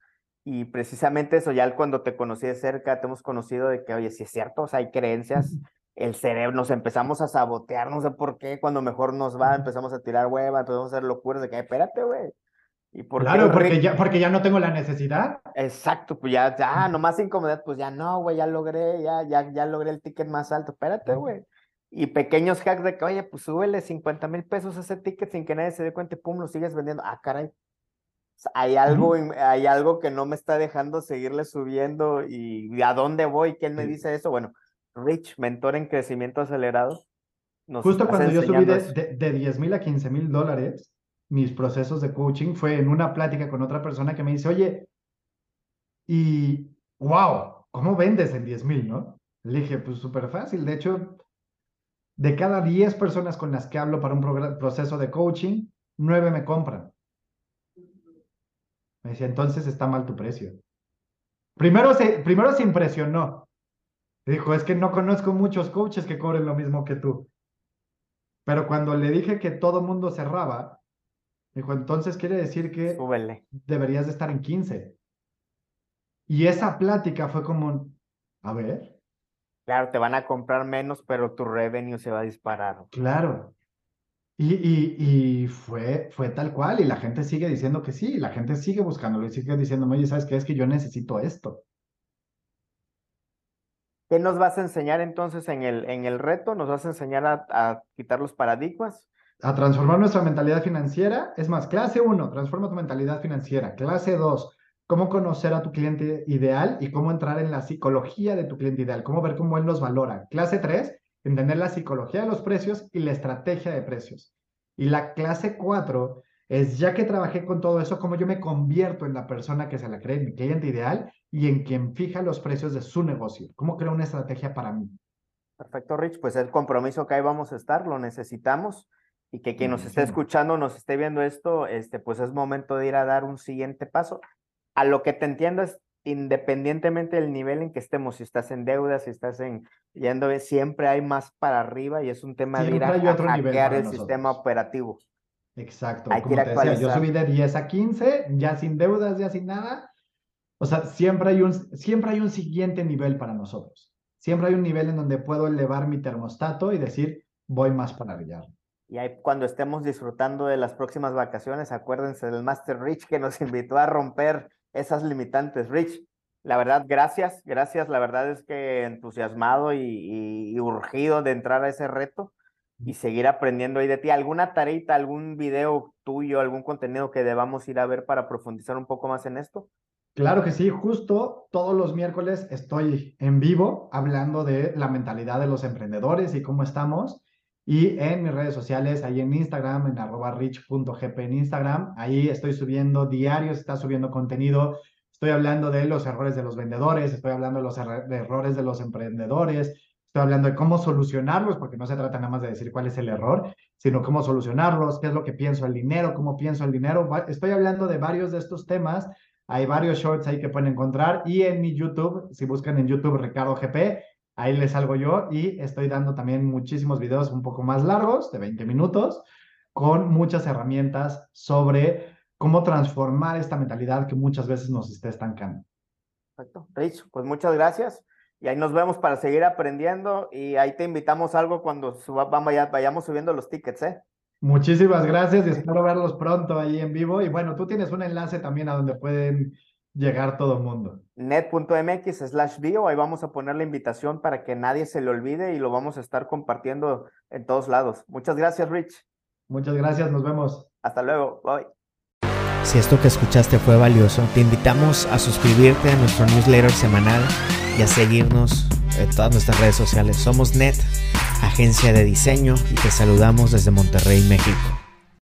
y precisamente eso, ya cuando te conocí de cerca, te hemos conocido de que, oye, si es cierto, o sea, hay creencias el cerebro, nos empezamos a sabotear, no sé por qué, cuando mejor nos va, empezamos a tirar hueva, empezamos a hacer locuras de que, espérate, güey. ¿Y por claro, porque ya, porque ya no tengo la necesidad. Exacto, pues ya, ya, nomás incomodidad, pues ya no, güey, ya logré, ya, ya, ya logré el ticket más alto, espérate, güey. Y pequeños hacks de que, oye, pues súbele 50 mil pesos a ese ticket sin que nadie se dé cuenta y pum, lo sigues vendiendo. Ah, caray. Hay algo, hay algo que no me está dejando seguirle subiendo y a dónde voy, ¿quién me dice eso? Bueno, Rich, mentor en crecimiento acelerado. Justo cuando yo subí de, de, de 10 mil a 15 mil dólares, mis procesos de coaching fue en una plática con otra persona que me dice, oye, y wow, ¿cómo vendes en 10 mil, no? Le dije, pues súper fácil. De hecho, de cada 10 personas con las que hablo para un proceso de coaching, 9 me compran. Me decía, entonces está mal tu precio. Primero se, primero se impresionó. Dijo, es que no conozco muchos coaches que cobren lo mismo que tú. Pero cuando le dije que todo mundo cerraba, dijo, entonces quiere decir que deberías de estar en 15. Y esa plática fue como, a ver. Claro, te van a comprar menos, pero tu revenue se va a disparar. Claro. Y, y, y, fue, fue tal cual, y la gente sigue diciendo que sí, la gente sigue buscándolo y sigue diciendo, oye, ¿sabes qué? Es que yo necesito esto. ¿Qué nos vas a enseñar entonces en el, en el reto? ¿Nos vas a enseñar a, quitar los paradigmas? A transformar nuestra mentalidad financiera. Es más, clase 1, transforma tu mentalidad financiera. Clase 2, cómo conocer a tu cliente ideal y cómo entrar en la psicología de tu cliente ideal, cómo ver cómo él nos valora. Clase 3, entender la psicología de los precios y la estrategia de precios. Y la clase 4 es, ya que trabajé con todo eso, cómo yo me convierto en la persona que se la cree, mi cliente ideal y en quien fija los precios de su negocio. ¿Cómo creo una estrategia para mí? Perfecto, Rich. Pues el compromiso que ahí vamos a estar, lo necesitamos y que quien nos esté escuchando, nos esté viendo esto, este, pues es momento de ir a dar un siguiente paso. A lo que te entiendo es, independientemente del nivel en que estemos, si estás en deuda, si estás en yendo, siempre hay más para arriba y es un tema de ir a, hackear el sistema operativo. Exacto. Como te decía, yo subí de 10 a 15, ya sin deudas, ya sin nada, o sea, siempre hay, un, siempre hay un siguiente nivel para nosotros. Siempre hay un nivel en donde puedo elevar mi termostato y decir, voy más para brillar. Y ahí cuando estemos disfrutando de las próximas vacaciones, acuérdense del Master Rich que nos invitó a romper esas limitantes. Rich, la verdad, gracias, gracias. La verdad es que entusiasmado y, urgido de entrar a ese reto y seguir aprendiendo ahí de ti. ¿Alguna tareita, algún video tuyo, algún contenido que debamos ir a ver para profundizar un poco más en esto? Claro que sí, justo todos los miércoles estoy en vivo hablando de la mentalidad de los emprendedores y cómo estamos. Y en mis redes sociales, ahí en Instagram, en arroba rich.gp en Instagram, ahí estoy subiendo diarios, está subiendo contenido. Estoy hablando de los errores de los vendedores, estoy hablando de los errores de los emprendedores, estoy hablando de cómo solucionarlos, porque no se trata nada más de decir cuál es el error, sino cómo solucionarlos, qué es lo que pienso el dinero, cómo pienso el dinero. Estoy hablando de varios de estos temas hay varios shorts ahí que pueden encontrar y en mi YouTube, si buscan en YouTube Ricardo GP, ahí les salgo yo y estoy dando también muchísimos videos un poco más largos, de 20 minutos, con muchas herramientas sobre cómo transformar esta mentalidad que muchas veces nos está estancando. Perfecto. Rich, pues muchas gracias. Y ahí nos vemos para seguir aprendiendo y ahí te invitamos algo cuando vayamos subiendo los tickets, ¿eh? Muchísimas gracias y espero verlos pronto ahí en vivo. Y bueno, tú tienes un enlace también a donde pueden llegar todo el mundo. net.mx slash bio, ahí vamos a poner la invitación para que nadie se le olvide y lo vamos a estar compartiendo en todos lados. Muchas gracias, Rich. Muchas gracias, nos vemos. Hasta luego, bye. Si esto que escuchaste fue valioso, te invitamos a suscribirte a nuestro newsletter semanal y a seguirnos en todas nuestras redes sociales. Somos Net agencia de diseño y te saludamos desde Monterrey, México.